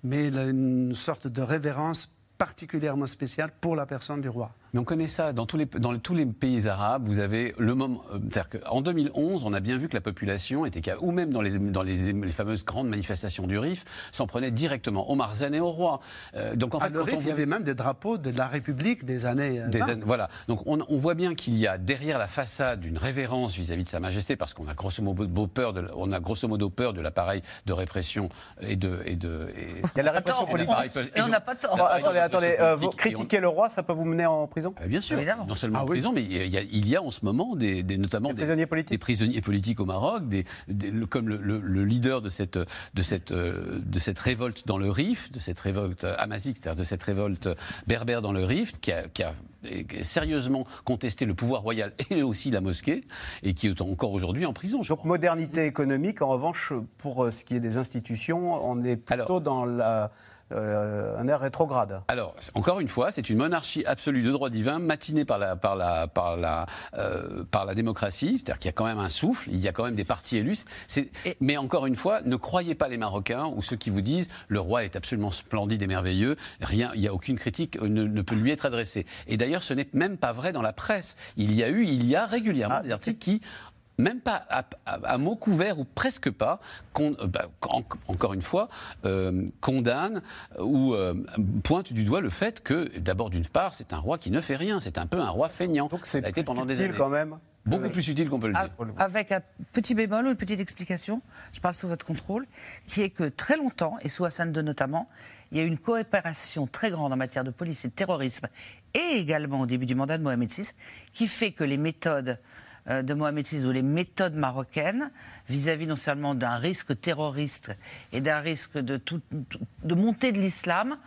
Speaker 3: mais une sorte de révérence particulièrement spéciale pour la personne du roi.
Speaker 2: Mais on connaît ça dans tous les, dans tous les pays arabes. Vous avez le moment. Euh, c'est-à-dire qu'en 2011, on a bien vu que la population était, ou même dans les, dans les, les fameuses grandes manifestations du RIF, s'en prenait directement au Marzen et au roi.
Speaker 3: Euh, donc en fait, RIF, il y avait même des drapeaux de la République des années.
Speaker 2: Euh, des années voilà. Donc on, on, voit bien qu'il y a derrière la façade une révérence vis-à-vis de Sa Majesté, parce qu'on a grosso modo peur de, on a grosso modo peur de l'appareil de répression et de, et de.
Speaker 1: Et... Il y a la répression politique.
Speaker 5: Et, on n'a pas tort.
Speaker 1: attendez, attendez. vous critiquez le roi, ça peut vous mener en prison
Speaker 2: euh, Bien sûr, Évidemment. non seulement ah en prison, mais il y, a, il y, a, en ce moment des, des notamment
Speaker 1: des, prisonniers politiques.
Speaker 2: des, prisonniers politiques au Maroc, des, comme le, le, le, leader de cette, de, cette, de cette révolte dans le Rif, de cette révolte amazique, c'est-à-dire de cette révolte berbère dans le Rif, qui a, qui a sérieusement contesté le pouvoir royal et aussi la mosquée, et qui est encore aujourd'hui en prison.
Speaker 1: Donc modernité économique, en revanche, pour ce qui est des institutions, on est plutôt Alors, dans la euh, un air rétrograde.
Speaker 2: Alors, encore une fois, c'est une monarchie absolue de droit divin, matinée par la, par la, par la, euh, par la démocratie, c'est-à-dire qu'il y a quand même un souffle, il y a quand même des partis élus. Mais encore une fois, ne croyez pas les Marocains ou ceux qui vous disent le roi est absolument splendide et merveilleux, rien, il n'y a aucune critique ne, ne, peut lui être adressée. Et d'ailleurs, ce n'est même pas vrai dans la presse. Il y a eu, il y a régulièrement ah, des articles qui même pas à, mots couverts ou presque pas, euh, bah, encore une fois, euh, condamne ou euh, pointe du doigt le fait que, d'abord, d'une part, c'est un roi qui ne fait rien, c'est un peu un roi feignant.
Speaker 1: Donc c'est plus pendant des années. quand même
Speaker 2: Beaucoup plus utile qu'on peut le dire.
Speaker 5: Avec un petit bémol ou une petite explication, je parle sous votre contrôle, qui est que très longtemps, et sous Hassan II notamment, il y a eu une coopération très grande en matière de police et de terrorisme, et également au début du mandat de Mohamed VI, qui fait que les méthodes de Mohamed VI ou les méthodes marocaines vis-à-vis non seulement d'un risque terroriste et d'un risque de, de montée de l'islam,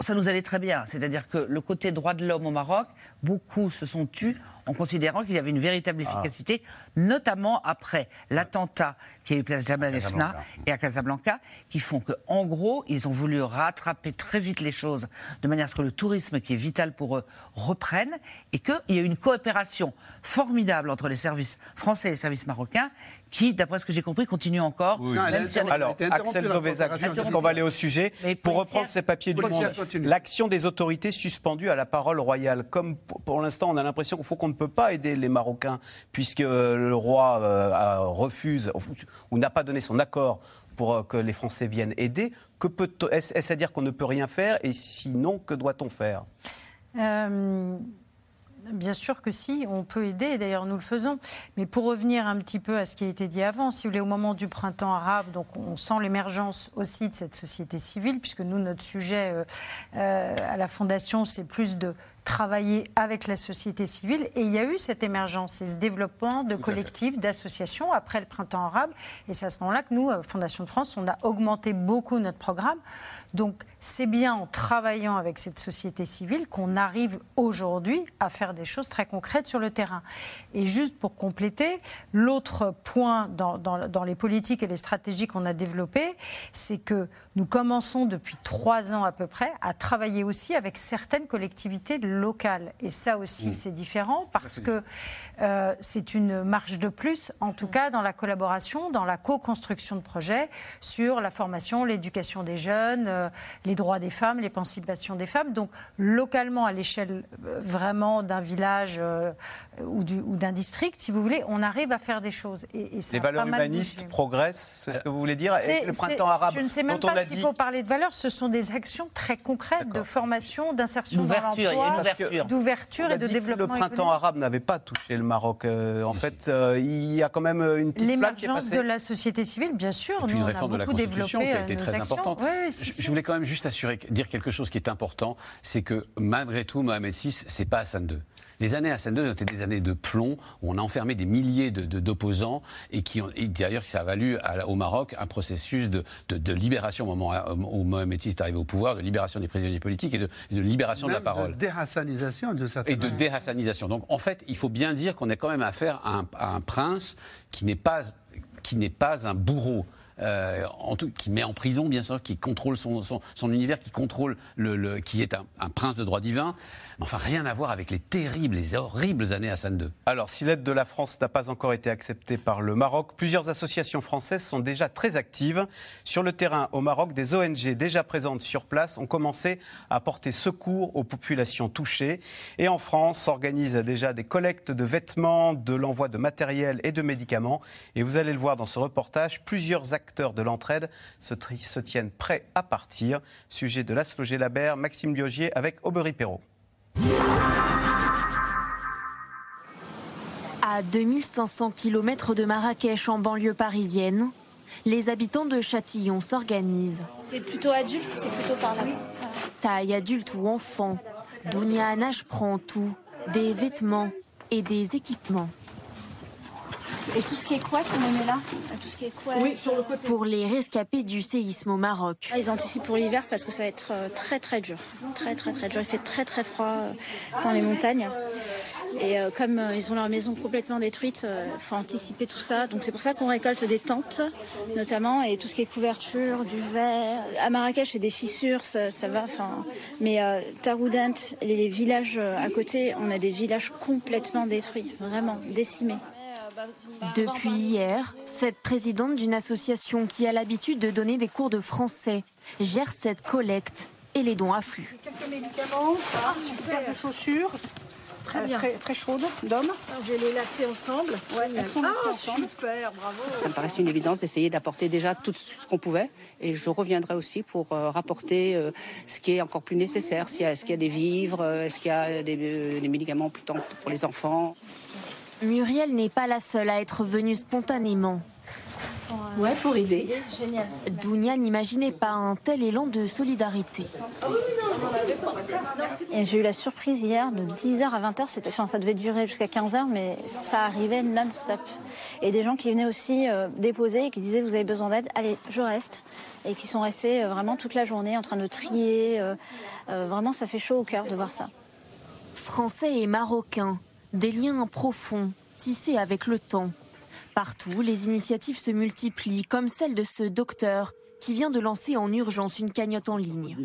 Speaker 5: ça nous allait très bien. C'est-à-dire que le côté droit de l'homme au Maroc, beaucoup se sont tus en considérant qu'il y avait une véritable ah. efficacité, notamment après l'attentat qui a eu place Jamal el et à Casablanca, qui font que, en gros, ils ont voulu rattraper très vite les choses de manière à ce que le tourisme, qui est vital pour eux, reprenne et qu'il y ait une coopération formidable entre les services français et les services marocains qui, d'après ce que j'ai compris, continue encore.
Speaker 1: Alors, Axel Dovezac, parce qu'on va aller au sujet. Pour reprendre ces papiers du monde, l'action des autorités suspendue à la parole royale. Comme pour l'instant, on a l'impression qu'il faut qu'on ne peut pas aider les Marocains, puisque le roi euh, refuse ou n'a pas donné son accord pour euh, que les Français viennent aider. Que peut est-ce à dire qu'on ne peut rien faire? Et sinon, que doit-on faire?
Speaker 4: Euh, Bien sûr que si, on peut aider, d'ailleurs nous le faisons. Mais pour revenir un petit peu à ce qui a été dit avant, si vous voulez, au moment du printemps arabe, donc on sent l'émergence aussi de cette société civile, puisque nous, notre sujet euh, euh, à la Fondation, c'est plus de travailler avec la société civile. Et il y a eu cette émergence et ce développement de collectifs, d'associations après le printemps arabe. Et c'est à ce moment-là que nous, Fondation de France, on a augmenté beaucoup notre programme. Donc c'est bien en travaillant avec cette société civile qu'on arrive aujourd'hui à faire des choses très concrètes sur le terrain. Et juste pour compléter, l'autre point dans, dans, les politiques et les stratégies qu'on a développées, c'est que nous commençons depuis trois ans à peu près à travailler aussi avec certaines collectivités locales. Et ça aussi, mmh. c'est différent parce que euh, c'est une marge de plus, en tout cas dans la collaboration, dans la co-construction de projets sur la formation, l'éducation des jeunes, euh, les droits des femmes, l'émancipation des femmes. Donc localement, à l'échelle euh, vraiment d'un village ou d'un district, si vous voulez, on arrive à faire des choses.
Speaker 1: Et, les valeurs humanistes progressent, c'est ce que vous voulez dire et Le printemps arabe.
Speaker 4: Je ne sais même pas s'il faut parler de valeurs. Ce sont des actions très concrètes de formation, d'insertion dans l'emploi. d'ouverture et de développement.
Speaker 1: Le printemps arabe n'avait pas touché le Maroc. Euh, en fait, euh, il y a quand même une petite
Speaker 4: L'émergence de la société civile, bien sûr.
Speaker 2: Nous, une réforme on a de la Constitution qui a été très importante. je, voulais quand même juste assurer, dire quelque chose qui est important, c'est que malgré tout, Mohamed VI, c'est pas Hassan II. Les années Hassan II ont été des années de plomb où on a enfermé des milliers d'opposants de, et qui d'ailleurs ça a valu au Maroc un processus de, de, libération au moment où Mohamed VI est arrivé au pouvoir, de libération des prisonniers politiques et de, libération de la parole.
Speaker 3: De déhassanisation de certaines
Speaker 2: Et de déhassanisation. Donc en fait, il faut bien dire qu'on est quand même affaire à un, à un prince qui n'est pas qui n'est pas un bourreau. Euh, qui met en prison, bien sûr, qui contrôle son, univers, qui contrôle le, qui est un, prince de droit divin. Enfin, rien à voir avec les terribles, les horribles années Hassan II.
Speaker 1: Alors, si l'aide de la France n'a pas encore été acceptée par le Maroc, plusieurs associations françaises sont déjà très actives. Sur le terrain au Maroc, des ONG déjà présentes sur place ont commencé à apporter secours aux populations touchées. Et en France, s'organisent déjà des collectes de vêtements, de l'envoi de matériel et de médicaments. Et vous allez le voir dans ce reportage, plusieurs acteurs de l'entraide se, se, tiennent prêts à partir. Sujet de Laszlo Labert, Maxime Diogier avec Aubery Perrault.
Speaker 15: À 2500 km de Marrakech en banlieue parisienne, les habitants de Châtillon s'organisent.
Speaker 16: C'est plutôt adulte, c'est plutôt par là.
Speaker 15: Taille adulte ou enfant, Dounia Anache prend tout, des vêtements et des équipements.
Speaker 16: Et tout ce qui est quoi qu'on met là tout ce qui est quoi
Speaker 15: Oui, sur le côté. Pour les rescapés du séisme au Maroc.
Speaker 16: Ah, ils anticipent pour l'hiver parce que ça va être euh, très très dur. Très très très dur. Il fait très très froid euh, dans les montagnes. Et euh, comme ils ont leur maison complètement détruite, il faut anticiper tout ça. Donc c'est pour ça qu'on récolte des tentes, notamment, et tout ce qui est couverture, du verre. À Marrakech, c'est des fissures, ça, va. Enfin, mais euh, Taroudant, les villages à côté, on a des villages complètement détruits, vraiment décimés.
Speaker 15: Depuis hier, cette présidente d'une association qui a l'habitude de donner des cours de français gère cette collecte et les dons affluent.
Speaker 17: Quelques médicaments, ah, super, de chaussures. Très bien. Très, chaudes, d'hommes.
Speaker 16: Je vais les lacer ensemble.
Speaker 17: elles sont ah, super, bravo.
Speaker 18: Ça me paraissait une évidence d'essayer d'apporter déjà tout ce qu'on pouvait. Et je reviendrai aussi pour euh, rapporter euh, ce qui est encore plus nécessaire. Est-ce qu'il y a des vivres euh, Est-ce qu'il y a des, des médicaments plutôt pour les enfants?
Speaker 15: Muriel n'est pas la seule à être venue spontanément.
Speaker 16: Ouais, pour aider.
Speaker 15: Génial. Dounia n'imaginait pas un tel élan de solidarité.
Speaker 16: J'ai eu la surprise hier de 10h à 20h, enfin, ça devait durer jusqu'à 15h, mais ça arrivait non-stop. Et des gens qui venaient aussi euh, déposer et qui disaient vous avez besoin d'aide, allez, je reste. Et qui sont restés euh, vraiment toute la journée en train de trier. Euh, vraiment, ça fait chaud au cœur de voir ça.
Speaker 15: Français et Marocains, des liens profonds, tissés avec le temps. Partout, les initiatives se multiplient, comme celle de ce docteur qui vient de lancer en urgence une cagnotte en ligne.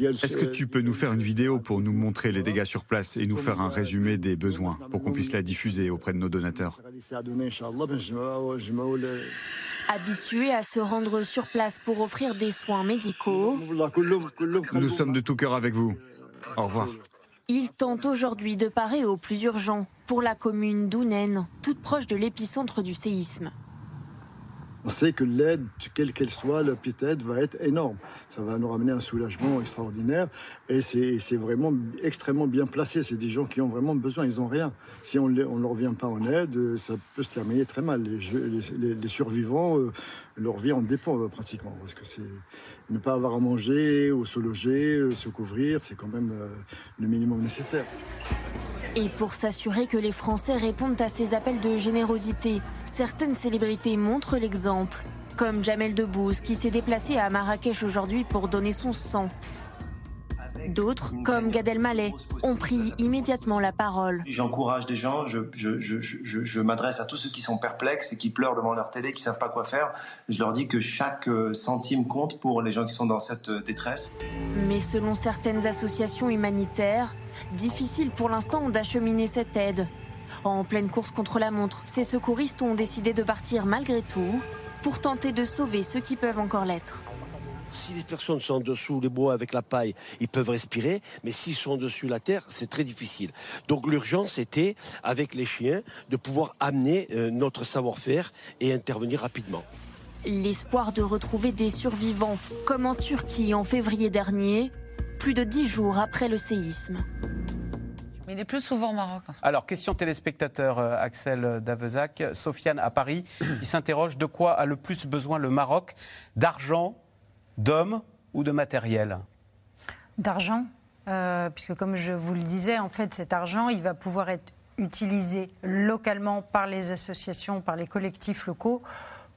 Speaker 12: Est-ce que tu peux nous faire une vidéo pour nous montrer les dégâts sur place et nous faire un résumé des besoins pour qu'on puisse la diffuser auprès de nos donateurs?
Speaker 15: Habitués à se rendre sur place pour offrir des soins médicaux,
Speaker 12: nous sommes de tout cœur avec vous. Au revoir.
Speaker 15: Il tente aujourd'hui de parer au plus urgent pour la commune d'Ounen, toute proche de l'épicentre du séisme.
Speaker 19: On sait que l'aide, quelle qu'elle soit, la petite va être énorme. Ça va nous ramener un soulagement extraordinaire. Et c'est vraiment extrêmement bien placé. C'est des gens qui ont vraiment besoin. Ils n'ont rien. Si on ne leur vient pas en aide, ça peut se terminer très mal. Les, survivants, euh, leur vie en dépend euh, pratiquement. Ne pas avoir à manger ou se loger, euh, se couvrir, c'est quand même le minimum nécessaire.
Speaker 15: Et pour s'assurer que les Français répondent à ces appels de générosité, certaines célébrités montrent l'exemple, comme Jamel Debbouze qui s'est déplacé à Marrakech aujourd'hui pour donner son sang. D'autres, comme Gad Elmaleh, ont pris immédiatement la parole.
Speaker 20: J'encourage des gens, je, je, m'adresse à tous ceux qui sont perplexes et qui pleurent devant leur télé, qui ne savent pas quoi faire. Je leur dis que chaque euh, centime compte pour les gens qui sont dans cette euh, détresse.
Speaker 15: Mais selon certaines associations humanitaires, difficile pour l'instant d'acheminer cette aide. En pleine course contre la montre, ces secouristes ont décidé de partir malgré tout pour tenter de sauver ceux qui peuvent encore l'être.
Speaker 21: Si les personnes sont dessous les bois avec la paille, ils peuvent respirer, mais s'ils sont dessus la terre, c'est très difficile. Donc l'urgence était, avec les chiens, de pouvoir amener euh, notre savoir-faire et intervenir rapidement.
Speaker 15: L'espoir de retrouver des survivants, comme en Turquie en février dernier, plus de dix jours après le séisme.
Speaker 5: Mais il est plus souvent au Maroc.
Speaker 1: Alors, question téléspectateur, euh, Axel Davezac. Sofiane à Paris, (clears throat) il s'interroge de quoi a le plus besoin le Maroc? D'argent, d'hommes ou de matériel
Speaker 4: D'argent, euh, puisque comme je vous le disais, en fait, cet argent, il va pouvoir être utilisé localement par les associations, par les collectifs locaux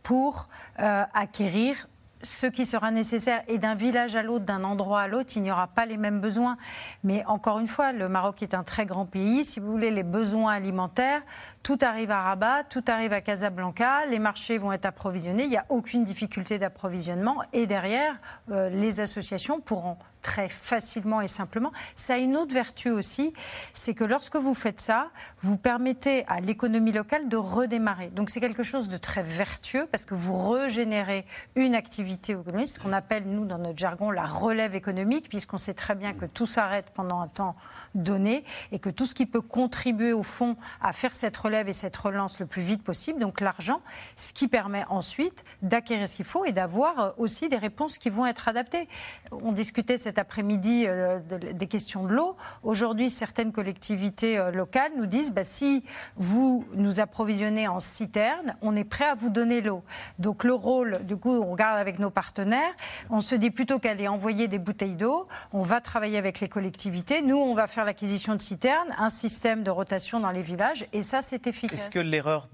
Speaker 4: pour euh, acquérir ce qui sera nécessaire. Et d'un village à l'autre, d'un endroit à l'autre, il n'y aura pas les mêmes besoins. Mais encore une fois, le Maroc est un très grand pays. Si vous voulez, les besoins alimentaires, tout arrive à Rabat, tout arrive à Casablanca, les marchés vont être approvisionnés, il n'y a aucune difficulté d'approvisionnement. Et derrière, euh, les associations pourront très facilement et simplement. Ça a une autre vertu aussi, c'est que lorsque vous faites ça, vous permettez à l'économie locale de redémarrer. Donc c'est quelque chose de très vertueux parce que vous régénérez une activité économique, ce qu'on appelle, nous, dans notre jargon, la relève économique, puisqu'on sait très bien que tout s'arrête pendant un temps donné et que tout ce qui peut contribuer au fond à faire cette relève et cette relance le plus vite possible, donc l'argent, ce qui permet ensuite d'acquérir ce qu'il faut et d'avoir euh, aussi des réponses qui vont être adaptées. On discutait après-midi euh, des questions de l'eau. Aujourd'hui, certaines collectivités euh, locales nous disent bah, si vous nous approvisionnez en citerne, on est prêt à vous donner l'eau. Donc le rôle, du coup, on regarde avec nos partenaires, on se dit plutôt qu'aller envoyer des bouteilles d'eau, on va travailler avec les collectivités. Nous, on va faire l'acquisition de citernes, un système de rotation dans les villages, et ça, c'est efficace.
Speaker 1: Est-ce que l'erreur,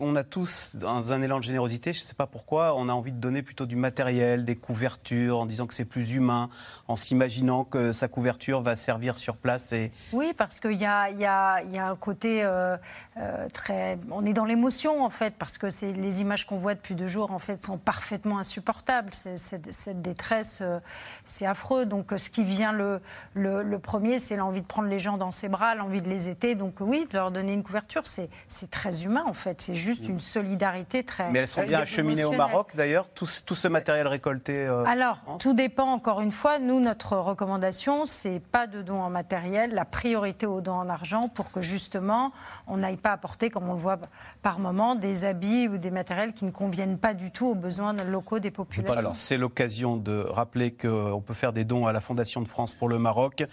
Speaker 1: on a tous, dans un élan de générosité, je ne sais pas pourquoi, on a envie de donner plutôt du matériel, des couvertures, en disant que c'est plus humain, s'imaginant que sa couverture va servir sur place et...
Speaker 4: Oui, parce qu'il y a, y, y a, un côté euh, euh, très... On est dans l'émotion, en fait, parce que les images qu'on voit depuis deux jours, en fait, sont parfaitement insupportables. cette détresse, euh, c'est affreux. Donc, ce qui vient le, le, le premier, c'est l'envie de prendre les gens dans ses bras, l'envie de les aider. Donc oui, de leur donner une couverture, c'est très humain en fait. C'est juste une solidarité très.
Speaker 1: Mais elles sont bien acheminées au Maroc d'ailleurs, tout, tout, ce matériel récolté
Speaker 4: Alors, tout dépend encore une fois. Nous, notre recommandation, c'est pas de dons en matériel, la priorité aux dons en argent pour que justement on n'aille pas apporter, comme on le voit par moment, des habits ou des matériels qui ne conviennent pas du tout aux besoins locaux des populations.
Speaker 1: Alors c'est l'occasion de rappeler qu'on peut faire des dons à la Fondation de France pour le Maroc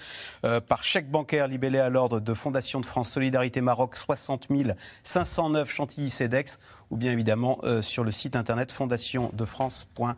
Speaker 1: euh, par chèque bancaire libellé à l'ordre de Fondation de France Solidarité Maroc 60 509 Chantilly-Cedex ou bien évidemment euh, sur le site internet fondationdefrance.org.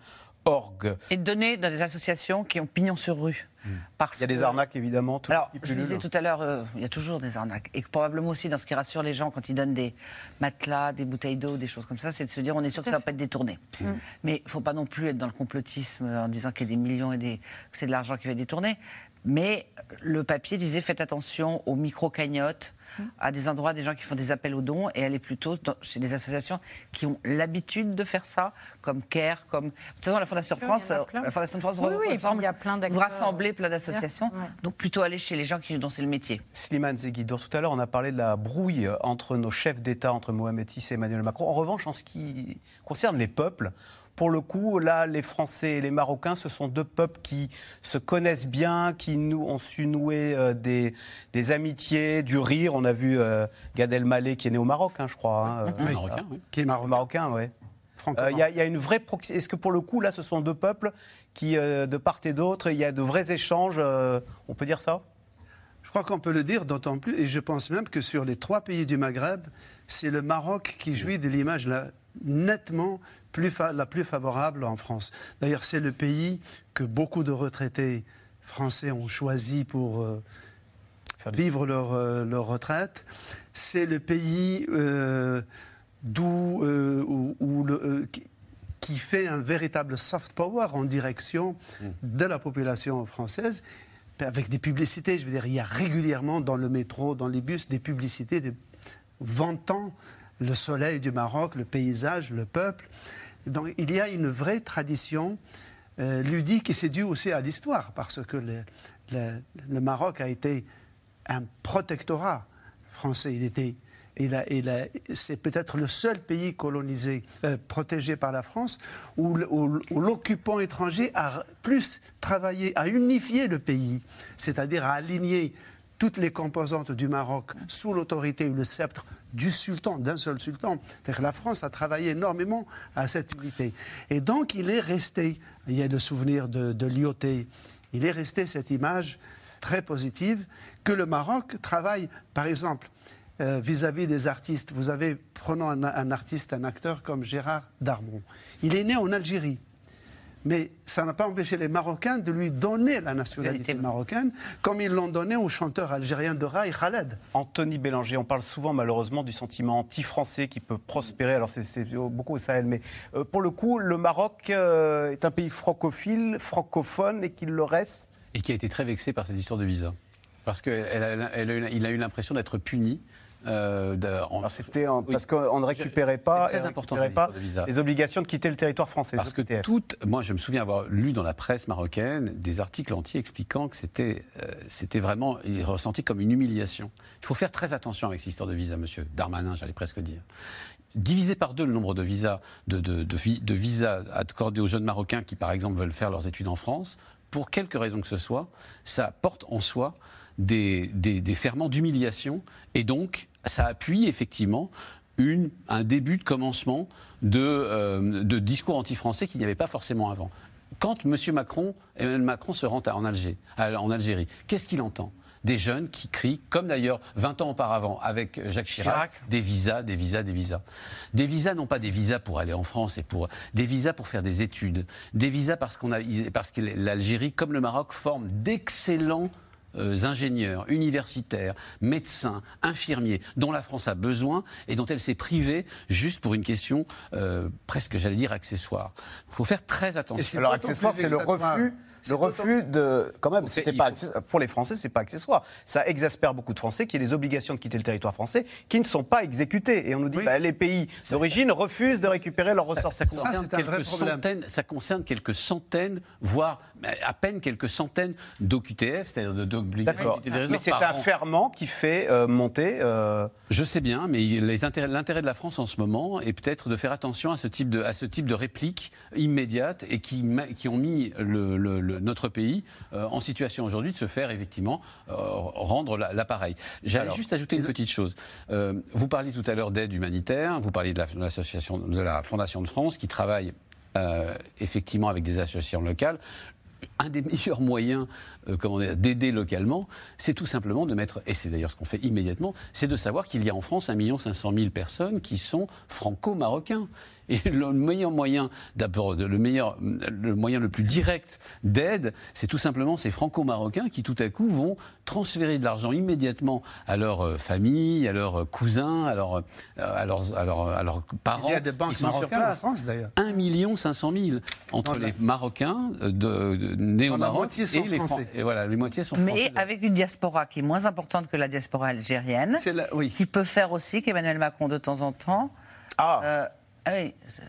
Speaker 5: Et donner dans des associations qui ont pignon sur rue.
Speaker 1: Hmm. Parce il y a des arnaques évidemment.
Speaker 5: Tout Alors, je disais tout à l'heure, euh, il y a toujours des arnaques. Et probablement aussi, dans ce qui rassure les gens quand ils donnent des matelas, des bouteilles d'eau, des choses comme ça, c'est de se dire on est sûr que ça ne va pas être détourné. Hmm. Mais il ne faut pas non plus être dans le complotisme en disant qu'il y a des millions et des... que c'est de l'argent qui va être détourné. Mais le papier disait faites attention aux micro-cagnottes, à des endroits, des gens qui font des appels aux dons, et aller plutôt chez des associations qui ont l'habitude de faire ça, comme CARE, comme. De toute façon, la Fondation de France, la Fondation de France
Speaker 4: oui, oui, il y a plein
Speaker 5: vous rassemblez plein d'associations, donc plutôt aller chez les gens qui, dont c'est le métier.
Speaker 1: Slimane Zeguidour, tout à l'heure, on a parlé de la brouille entre nos chefs d'État, entre Mohamed VI et Emmanuel Macron. En revanche, en ce qui concerne les peuples, pour le coup, là, les Français et les Marocains, ce sont deux peuples qui se connaissent bien, qui nous ont su nouer euh, des, des, amitiés, du rire. On a vu euh, Gad Elmaleh qui est né au Maroc, hein, je crois.
Speaker 2: Hein, euh, Marocain, oui.
Speaker 1: Qui est marocain, oui. Il y, a une vraie proximité. Est-ce que pour le coup, là, ce sont deux peuples qui, de part et d'autre, il y a de vrais échanges On peut dire ça?
Speaker 3: Je crois qu'on peut le dire, d'autant plus, et je pense même que sur les trois pays du Maghreb, c'est le Maroc qui jouit de l'image nettement la plus favorable en France. D'ailleurs, c'est le pays que beaucoup de retraités français ont choisi pour euh, vivre leur, euh, leur retraite. C'est le pays euh, d'où, où, qui fait un véritable soft power en direction de la population française avec des publicités. Je veux dire, il y a régulièrement dans le métro, dans les bus, des publicités de vantant le soleil du Maroc, le paysage, le peuple. Donc il y a une vraie tradition euh, ludique et c'est dû aussi à l'histoire, parce que le, Maroc a été un protectorat français. Il était, c'est peut-être le seul pays colonisé, euh, protégé par la France, où, l'occupant étranger a plus travaillé à unifier le pays, c'est-à-dire à aligner toutes les composantes du Maroc sous l'autorité ou le sceptre du sultan, d'un seul sultan. cest la France a travaillé énormément à cette unité. Et donc, il est resté, il y a le souvenir de, de il est resté cette image très positive que le Maroc travaille, par exemple, euh, vis-à-vis des artistes. Vous avez, prenons un, artiste, un acteur comme Gérard Darmon. Il est né en Algérie. Mais ça n'a pas empêché les Marocains de lui donner la nationalité marocaine, comme ils l'ont donné au chanteur algérien de Raï, Khaled.
Speaker 1: Anthony Bélanger, on parle souvent malheureusement du sentiment anti-français qui peut prospérer. Alors c'est beaucoup au Sahel, mais euh, pour le coup, le Maroc euh, est un pays francophile, francophone et qu'il le reste?
Speaker 2: Et qui a été très vexé par cette histoire de visa. Parce qu'il a eu l'impression d'être puni
Speaker 1: euh, c'était parce qu'on ne récupérait pas,
Speaker 2: très important,
Speaker 1: pas les obligations de quitter le territoire français.
Speaker 2: Parce que toutes, moi je me souviens avoir lu dans la presse marocaine des articles entiers expliquant que c'était euh, c'était vraiment ressenti comme une humiliation. Il faut faire très attention avec cette histoire de visa, monsieur Darmanin, j'allais presque dire diviser par deux le nombre de visas, de, de, de, visas accordés aux jeunes Marocains qui, par exemple, veulent faire leurs études en France, pour quelque raison que ce soit, ça porte en soi des, des ferments d'humiliation et donc ça appuie effectivement une, un début de commencement de, euh, de discours anti-français qu'il n'y avait pas forcément avant. Quand M. Macron, Emmanuel Macron se rend en, Alger, en Algérie, qu'est-ce qu'il entend? Des jeunes qui crient, comme d'ailleurs 20 ans auparavant avec Jacques Chirac, des visas, des visas, des visas. Des visas, non pas des visas pour aller en France, et pour des visas pour faire des études, des visas parce, qu'on a, parce que l'Algérie, comme le Maroc, forme d'excellents euh, ingénieurs, universitaires, médecins, infirmiers, dont la France a besoin et dont elle s'est privée juste pour une question euh, presque, j'allais dire, accessoire. Il faut faire très attention.
Speaker 1: Alors, accessoire, c'est le refus le refus de. Quand même, c'était pas pour les Français, c'est pas accessoire. Ça exaspère beaucoup de Français qui ont les obligations de quitter le territoire français qui ne sont pas exécutées. Et on nous dit, bah, les pays d'origine refusent de récupérer leurs ressorts.
Speaker 2: Ça, concerne quelques centaines, ça concerne quelques centaines, voire à peine quelques centaines d'OQTF, c'est-à-dire
Speaker 1: Mais c'est un ferment qui fait euh, monter. Euh,
Speaker 2: Je sais bien, mais l'intérêt de la France en ce moment est peut-être de faire attention à ce type de, à ce type de répliques immédiates et qui, qui ont mis le notre pays euh, en situation aujourd'hui de se faire effectivement euh, rendre l'appareil. J'allais juste ajouter une petite chose. Euh, vous parliez tout à l'heure d'aide humanitaire, vous parliez de l'association de la Fondation de France qui travaille effectivement avec des associations locales un des (laughs) meilleurs moyens d'aider localement, c'est tout simplement de mettre, et c'est d'ailleurs ce qu'on fait immédiatement, c'est de savoir qu'il y a en France 1 500 000 personnes qui sont franco-marocains. Et (laughs) le meilleur moyen, d'abord, le meilleur, le moyen le plus direct d'aide, c'est tout simplement ces franco-marocains qui tout à coup vont transférer de l'argent immédiatement à leur euh, famille, à leurs euh, cousins, à leurs, euh, à leurs, à leurs, parents. Il y
Speaker 3: a des banques marocaines en France d'ailleurs.
Speaker 2: 1 million 500 000 entre les Marocains de, nés au Maroc
Speaker 3: et les Français.
Speaker 2: Et voilà, les moitiés sont
Speaker 5: Mais avec une diaspora qui est moins importante que la diaspora algérienne, qui peut faire aussi qu'Emmanuel Macron de temps en temps.
Speaker 1: Ah. Ah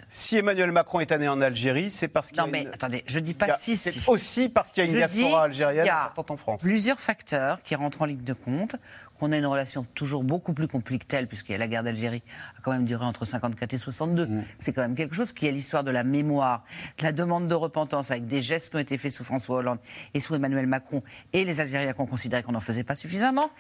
Speaker 1: si Emmanuel Macron est né en Algérie, c'est parce qu'il y a.
Speaker 5: Non, mais attendez, je dis pas si.
Speaker 1: C'est aussi parce qu'il y a une diaspora algérienne importante en France.
Speaker 5: Plusieurs facteurs qui rentrent en ligne de compte qu'on a une relation toujours beaucoup plus compliquée puisque la guerre d'Algérie a quand même duré entre 54 et 62. Mm. C'est quand même quelque chose qui est l'histoire de la mémoire, de la demande de repentance avec des gestes qui ont été faits sous François Hollande et sous Emmanuel Macron et les Algériens qui ont considéré qu'on n'en faisait pas suffisamment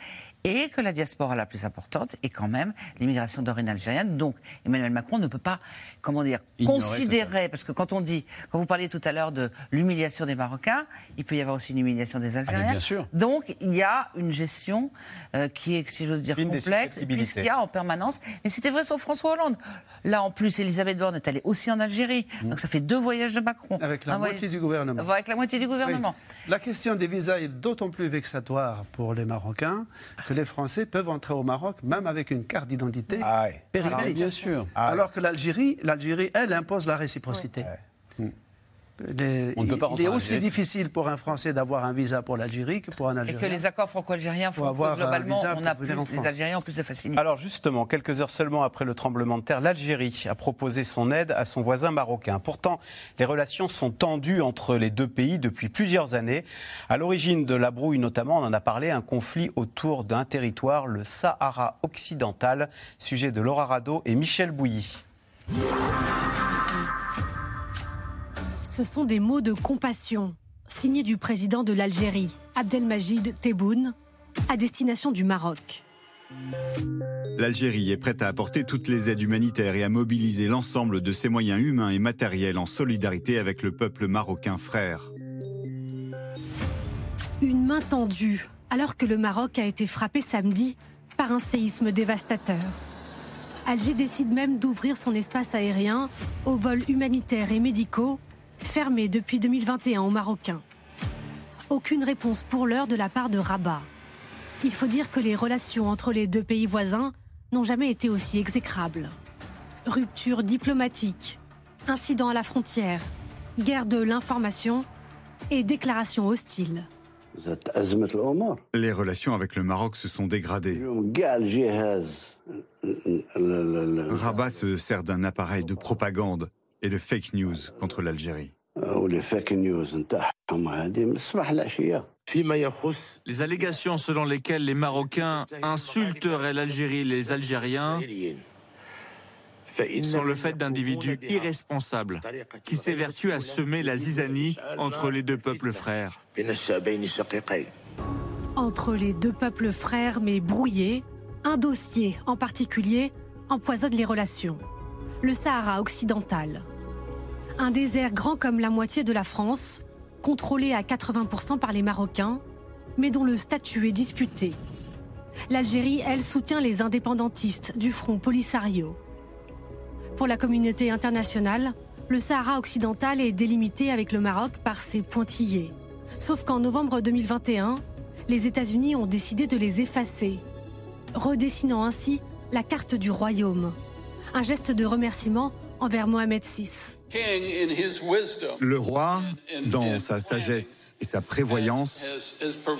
Speaker 5: et que la diaspora la plus importante est quand même l'immigration d'origine algérienne. Donc Emmanuel Macron ne peut pas, comment dire, considérer, parce que quand on dit, quand vous parliez tout à l'heure de l'humiliation des Marocains, il peut y avoir aussi une humiliation des ah, Algériens.
Speaker 2: bien sûr.
Speaker 5: Donc il y a une gestion euh, qui est, si j'ose dire, complexe, puisqu'il y a en permanence. Mais c'était vrai sur François Hollande. Là, en plus, Elisabeth Borne est allée aussi en Algérie. Mmh. Donc ça fait deux voyages de Macron.
Speaker 3: Avec la moitié du gouvernement.
Speaker 5: Avec la moitié du gouvernement.
Speaker 3: La question des visas est d'autant plus vexatoire pour les Marocains que les Français peuvent entrer au Maroc même avec une carte d'identité ah
Speaker 2: périphérique. bien sûr.
Speaker 3: Alors que l'Algérie, l'Algérie, elle impose la réciprocité. Il est aussi difficile pour un Français d'avoir un visa pour l'Algérie que pour un Algérien.
Speaker 5: Et que les accords franco-algériens font que globalement, on a plus, les Algériens ont plus de facilité.
Speaker 1: Alors justement, quelques heures seulement après le tremblement de terre, l'Algérie a proposé son aide à son voisin marocain. Pourtant, les relations sont tendues entre les deux pays depuis plusieurs années. À l'origine de la brouille notamment, on en a parlé, un conflit autour d'un territoire, le Sahara occidental, sujet de Laura Rado et Michel Bouilly.
Speaker 22: Ce sont des mots de compassion, signés du président de l'Algérie, Abdelmajid Tebboune, à destination du Maroc.
Speaker 12: L'Algérie est prête à apporter toutes les aides humanitaires et à mobiliser l'ensemble de ses moyens humains et matériels en solidarité avec le peuple marocain frère.
Speaker 22: Une main tendue alors que le Maroc a été frappé samedi par un séisme dévastateur. Alger décide même d'ouvrir son espace aérien aux vols humanitaires et médicaux, fermé depuis 2021 aux Marocains. Aucune réponse pour l'heure de la part de Rabat. Il faut dire que les relations entre les deux pays voisins n'ont jamais été aussi exécrables. Rupture diplomatique, incidents à la frontière, guerre de l'information et déclarations hostiles.
Speaker 12: Les relations avec le Maroc se sont dégradées. Rabat se sert d'un appareil de propagande et de fake news contre l'Algérie.
Speaker 23: Les allégations selon lesquelles les Marocains insulteraient l'Algérie et les Algériens sont le fait d'individus irresponsables qui s'évertuent à semer la zizanie entre les deux peuples frères.
Speaker 22: Entre les deux peuples frères mais brouillés, un dossier en particulier empoisonne les relations. Le Sahara occidental. Un désert grand comme la moitié de la France, contrôlé à 80% par les Marocains, mais dont le statut est disputé. L'Algérie, elle, soutient les indépendantistes du Front Polisario. Pour la communauté internationale, le Sahara occidental est délimité avec le Maroc par ses pointillés. Sauf qu'en novembre 2021, les États-Unis ont décidé de les effacer, redessinant ainsi la carte du royaume. Un geste de remerciement envers Mohamed VI.
Speaker 12: Le roi, dans sa sagesse et sa prévoyance,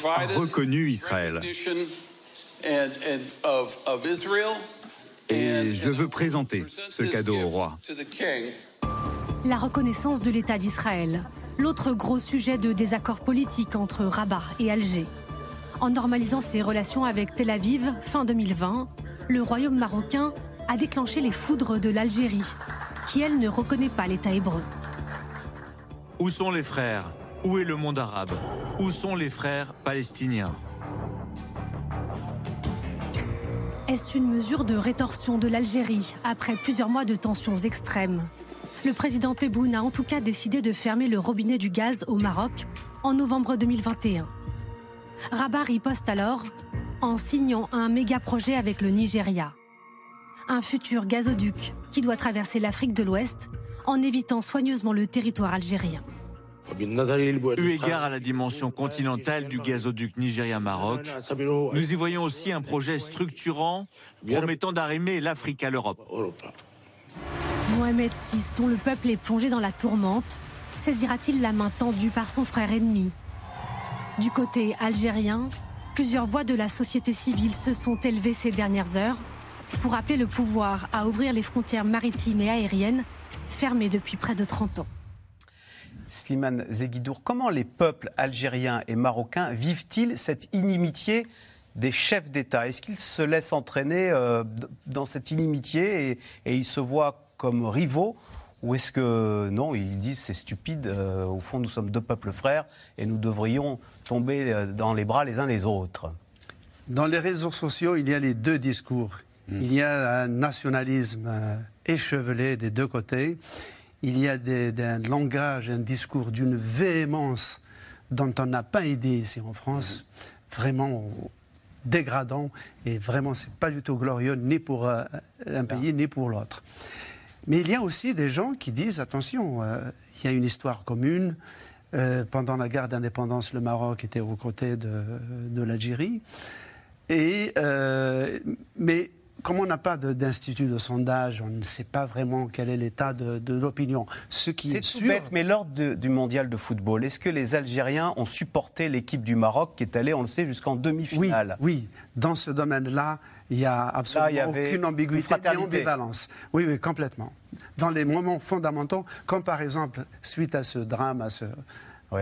Speaker 12: a reconnu Israël. Et je veux présenter ce cadeau au roi.
Speaker 22: La reconnaissance de l'État d'Israël, l'autre gros sujet de désaccord politique entre Rabat et Alger. En normalisant ses relations avec Tel Aviv fin 2020, le royaume marocain a déclenché les foudres de l'Algérie, qui elle ne reconnaît pas l'État hébreu.
Speaker 23: Où sont les frères? Où est le monde arabe? Où sont les frères palestiniens?
Speaker 22: Est-ce une mesure de rétorsion de l'Algérie après plusieurs mois de tensions extrêmes? Le président Tebboune a en tout cas décidé de fermer le robinet du gaz au Maroc en novembre 2021. Rabat riposte alors en signant un méga projet avec le Nigeria. Un futur gazoduc qui doit traverser l'Afrique de l'Ouest en évitant soigneusement le territoire algérien.
Speaker 23: Eu égard à la dimension continentale du gazoduc Nigeria-Maroc, nous y voyons aussi un projet structurant promettant d'arrimer l'Afrique à l'Europe.
Speaker 22: Mohamed VI, dont le peuple est plongé dans la tourmente, saisira-t-il la main tendue par son frère ennemi? Du côté algérien, plusieurs voix de la société civile se sont élevées ces dernières heures pour appeler le pouvoir à ouvrir les frontières maritimes et aériennes fermées depuis près de 30 ans.
Speaker 1: Slimane Zeguidour, comment les peuples algériens et marocains vivent-ils cette inimitié des chefs d'État? Est-ce qu'ils se laissent entraîner euh, dans cette inimitié et, ils se voient comme rivaux? Ou est-ce que non, ils disent c'est stupide, euh, au fond nous sommes deux peuples frères et nous devrions tomber euh, dans les bras les uns les autres?
Speaker 3: Dans les réseaux sociaux, il y a les deux discours. Hmm. Il y a un nationalisme échevelé des deux côtés il y a un langage, un discours d'une véhémence dont on n'a pas idée ici en France, vraiment dégradant et vraiment c'est pas du tout glorieux ni pour euh, un pays ni pour l'autre. Mais il y a aussi des gens qui disent attention, euh, il y a une histoire commune. Euh, pendant la guerre d'indépendance, le Maroc était aux côtés de, de l'Algérie. Et, mais comme on n'a pas d'institut de, sondage, on ne sait pas vraiment quel est l'état de, l'opinion.
Speaker 1: Ce qui est, tout bête, mais lors du mondial de football, est-ce que les Algériens ont supporté l'équipe du Maroc qui est allée, on le sait, jusqu'en demi-finale
Speaker 3: oui, dans ce domaine-là, il n'y a absolument aucune ambiguïté et ambivalence. Oui, oui, complètement. Dans les moments fondamentaux, comme par exemple, suite à ce drame, à ce,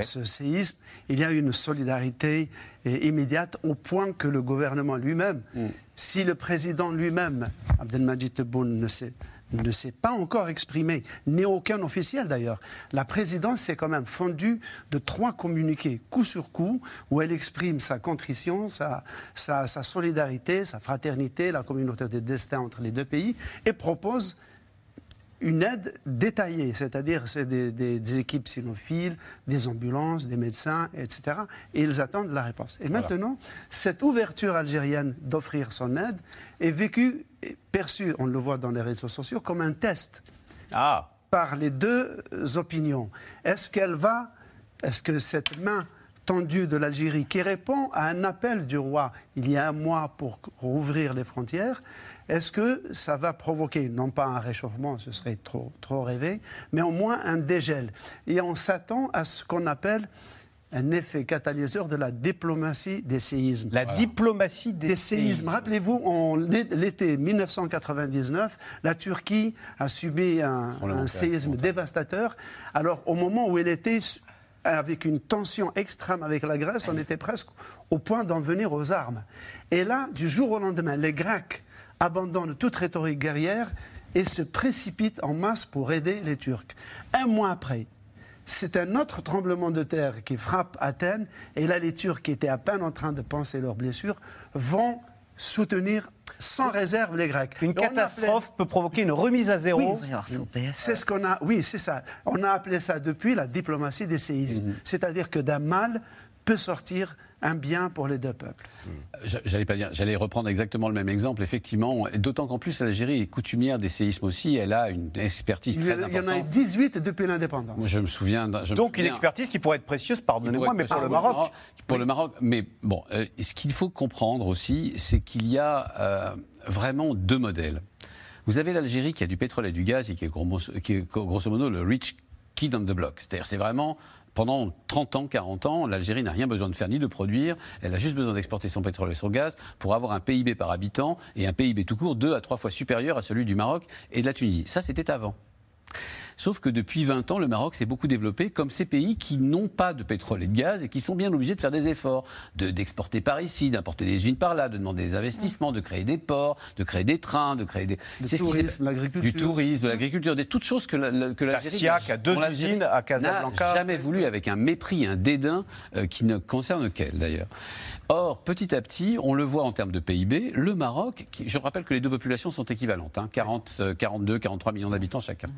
Speaker 3: ce séisme, il y a une solidarité immédiate au point que le gouvernement lui-même, mm. Si le président lui-même, Abdelmajid Tebboune, ne s'est pas encore exprimé, ni aucun officiel d'ailleurs. La présidence s'est quand même fondue de trois communiqués, coup sur coup, où elle exprime sa contrition, sa, sa solidarité, sa fraternité, la communauté des destins entre les deux pays, et propose une aide détaillée, c'est-à-dire c'est des, équipes sinophiles, des ambulances, des médecins, etc. Et ils attendent la réponse. Et maintenant, cette ouverture algérienne d'offrir son aide est vécue, perçue, on le voit dans les réseaux sociaux, comme un test ah. par les deux opinions. Est-ce qu'elle va, est-ce que cette main tendue de l'Algérie, qui répond à un appel du roi il y a un mois pour rouvrir les frontières, est-ce que ça va provoquer, non pas un réchauffement, ce serait trop, trop rêvé, mais au moins un dégel? Et on s'attend à ce qu'on appelle un effet catalyseur de la diplomatie des séismes.
Speaker 1: La diplomatie des, séismes.
Speaker 3: Rappelez-vous, l'été 1999, la Turquie a subi un, un séisme dévastateur. Alors, au moment où elle était avec une tension extrême avec la Grèce, on était presque au point d'en venir aux armes. Et là, du jour au lendemain, les Grecs abandonne toute rhétorique guerrière et se précipite en masse pour aider les Turcs. Un mois après, c'est un autre tremblement de terre qui frappe Athènes, et là les Turcs, qui étaient à peine en train de penser leurs blessures, vont soutenir sans réserve les Grecs.
Speaker 1: Une catastrophe peut provoquer une remise à zéro.
Speaker 3: c'est ce qu'on a. Oui, c'est ça. On a appelé ça depuis la diplomatie des séismes. Mhm. C'est-à-dire que d'un mal peut sortir un bien pour les deux peuples.
Speaker 2: J'allais pas dire, j'allais reprendre exactement le même exemple, effectivement, d'autant qu'en plus l'Algérie est coutumière des séismes aussi, elle a une expertise très importante.
Speaker 3: Il y en a 18 depuis l'indépendance.
Speaker 2: Je me souviens.
Speaker 1: Donc une expertise qui pourrait être précieuse, pardonnez-moi, mais pour le Maroc.
Speaker 2: Pour le Maroc, mais bon, euh, ce qu'il faut comprendre aussi, c'est qu'il y a euh, vraiment deux modèles. Vous avez l'Algérie qui a du pétrole et du gaz et qui est, qui est grosso modo le rich kid on the block. C'est-à-dire, c'est vraiment pendant 30 ans, 40 ans, l'Algérie n'a rien besoin de faire ni de produire, elle a juste besoin d'exporter son pétrole et son gaz pour avoir un PIB par habitant et un PIB tout court deux à trois fois supérieur à celui du Maroc et de la Tunisie. Ça, c'était avant. Sauf que depuis 20 ans, le Maroc s'est beaucoup développé comme ces pays qui n'ont pas de pétrole et de gaz et qui sont bien obligés de faire des efforts, d'exporter par ici, d'importer des usines par là, de demander des investissements, de créer des ports, de créer des trains, de créer des...
Speaker 3: Du tourisme, l'agriculture.
Speaker 2: Du tourisme, de l'agriculture, des toutes choses que, la, que
Speaker 1: la SIAC a deux usines à Casablanca.
Speaker 2: n'a jamais voulu avec un mépris, un dédain euh, qui ne concerne qu'elle d'ailleurs. Or, petit à petit, on le voit en termes de PIB, le Maroc, je rappelle que les deux populations sont équivalentes, 40, 42, 43 millions d'habitants chacun.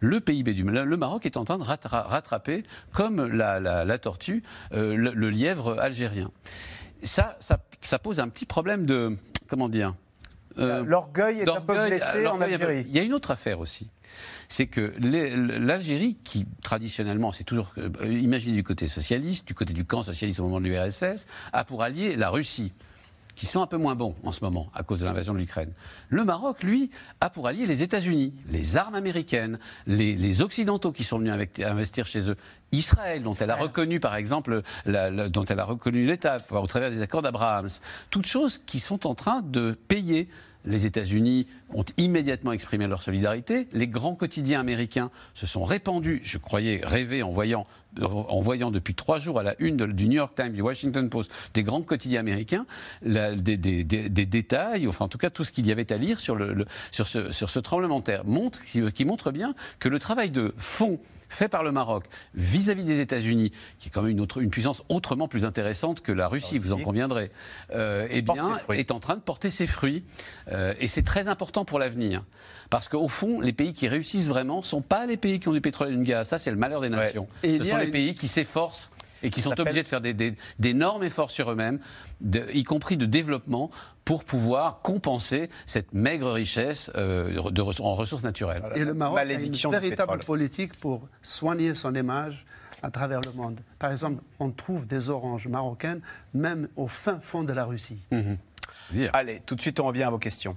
Speaker 2: Le PIB du le Maroc est en train de rattraper, comme la, tortue, euh, le, lièvre algérien. Ça, ça, pose un petit problème de, comment dire
Speaker 1: euh, L'orgueil est un peu blessé en Algérie.
Speaker 2: Il y a une autre affaire aussi c'est que l'Algérie, qui traditionnellement, c'est toujours euh, imaginé du côté socialiste, du côté du camp socialiste au moment de l'URSS, a pour allié la Russie qui sont un peu moins bons en ce moment à cause de l'invasion de l'Ukraine. Le Maroc, lui, a pour allié les États-Unis, les armes américaines, les, Occidentaux qui sont venus investir chez eux, Israël, dont elle a reconnu, par exemple, dont elle a reconnu l'État au travers des accords d'Abraham. Toutes choses qui sont en train de payer les États-Unis ont immédiatement exprimé leur solidarité. Les grands quotidiens américains se sont répandus, je croyais rêver en voyant, en voyant depuis trois jours à la une du New York Times, du Washington Post, des grands quotidiens américains, des, détails, enfin en tout cas tout ce qu'il y avait à lire sur, le, sur, ce, sur ce tremblement de terre, montre, qui montre bien que le travail de fond fait par le Maroc vis-à-vis des États-Unis, qui est quand même une, autre, une, puissance autrement plus intéressante que la Russie, vous en conviendrez, euh, eh bien, est en train de porter ses fruits. Euh, et c'est très important pour l'avenir. Parce qu'au fond, les pays qui réussissent vraiment ne sont pas les pays qui ont du pétrole et du gaz. Ça, c'est le malheur des nations. Ce sont les pays qui s'efforcent et qui sont obligés de faire d'énormes efforts sur eux-mêmes, y compris de développement, pour pouvoir compenser cette maigre richesse euh, en ressources naturelles.
Speaker 3: Et le Maroc a une véritable politique pour soigner son image à travers le monde. Par exemple, on trouve des oranges marocaines même au fin fond de la Russie.
Speaker 1: Mhm. Allez, tout de suite, on revient à vos questions.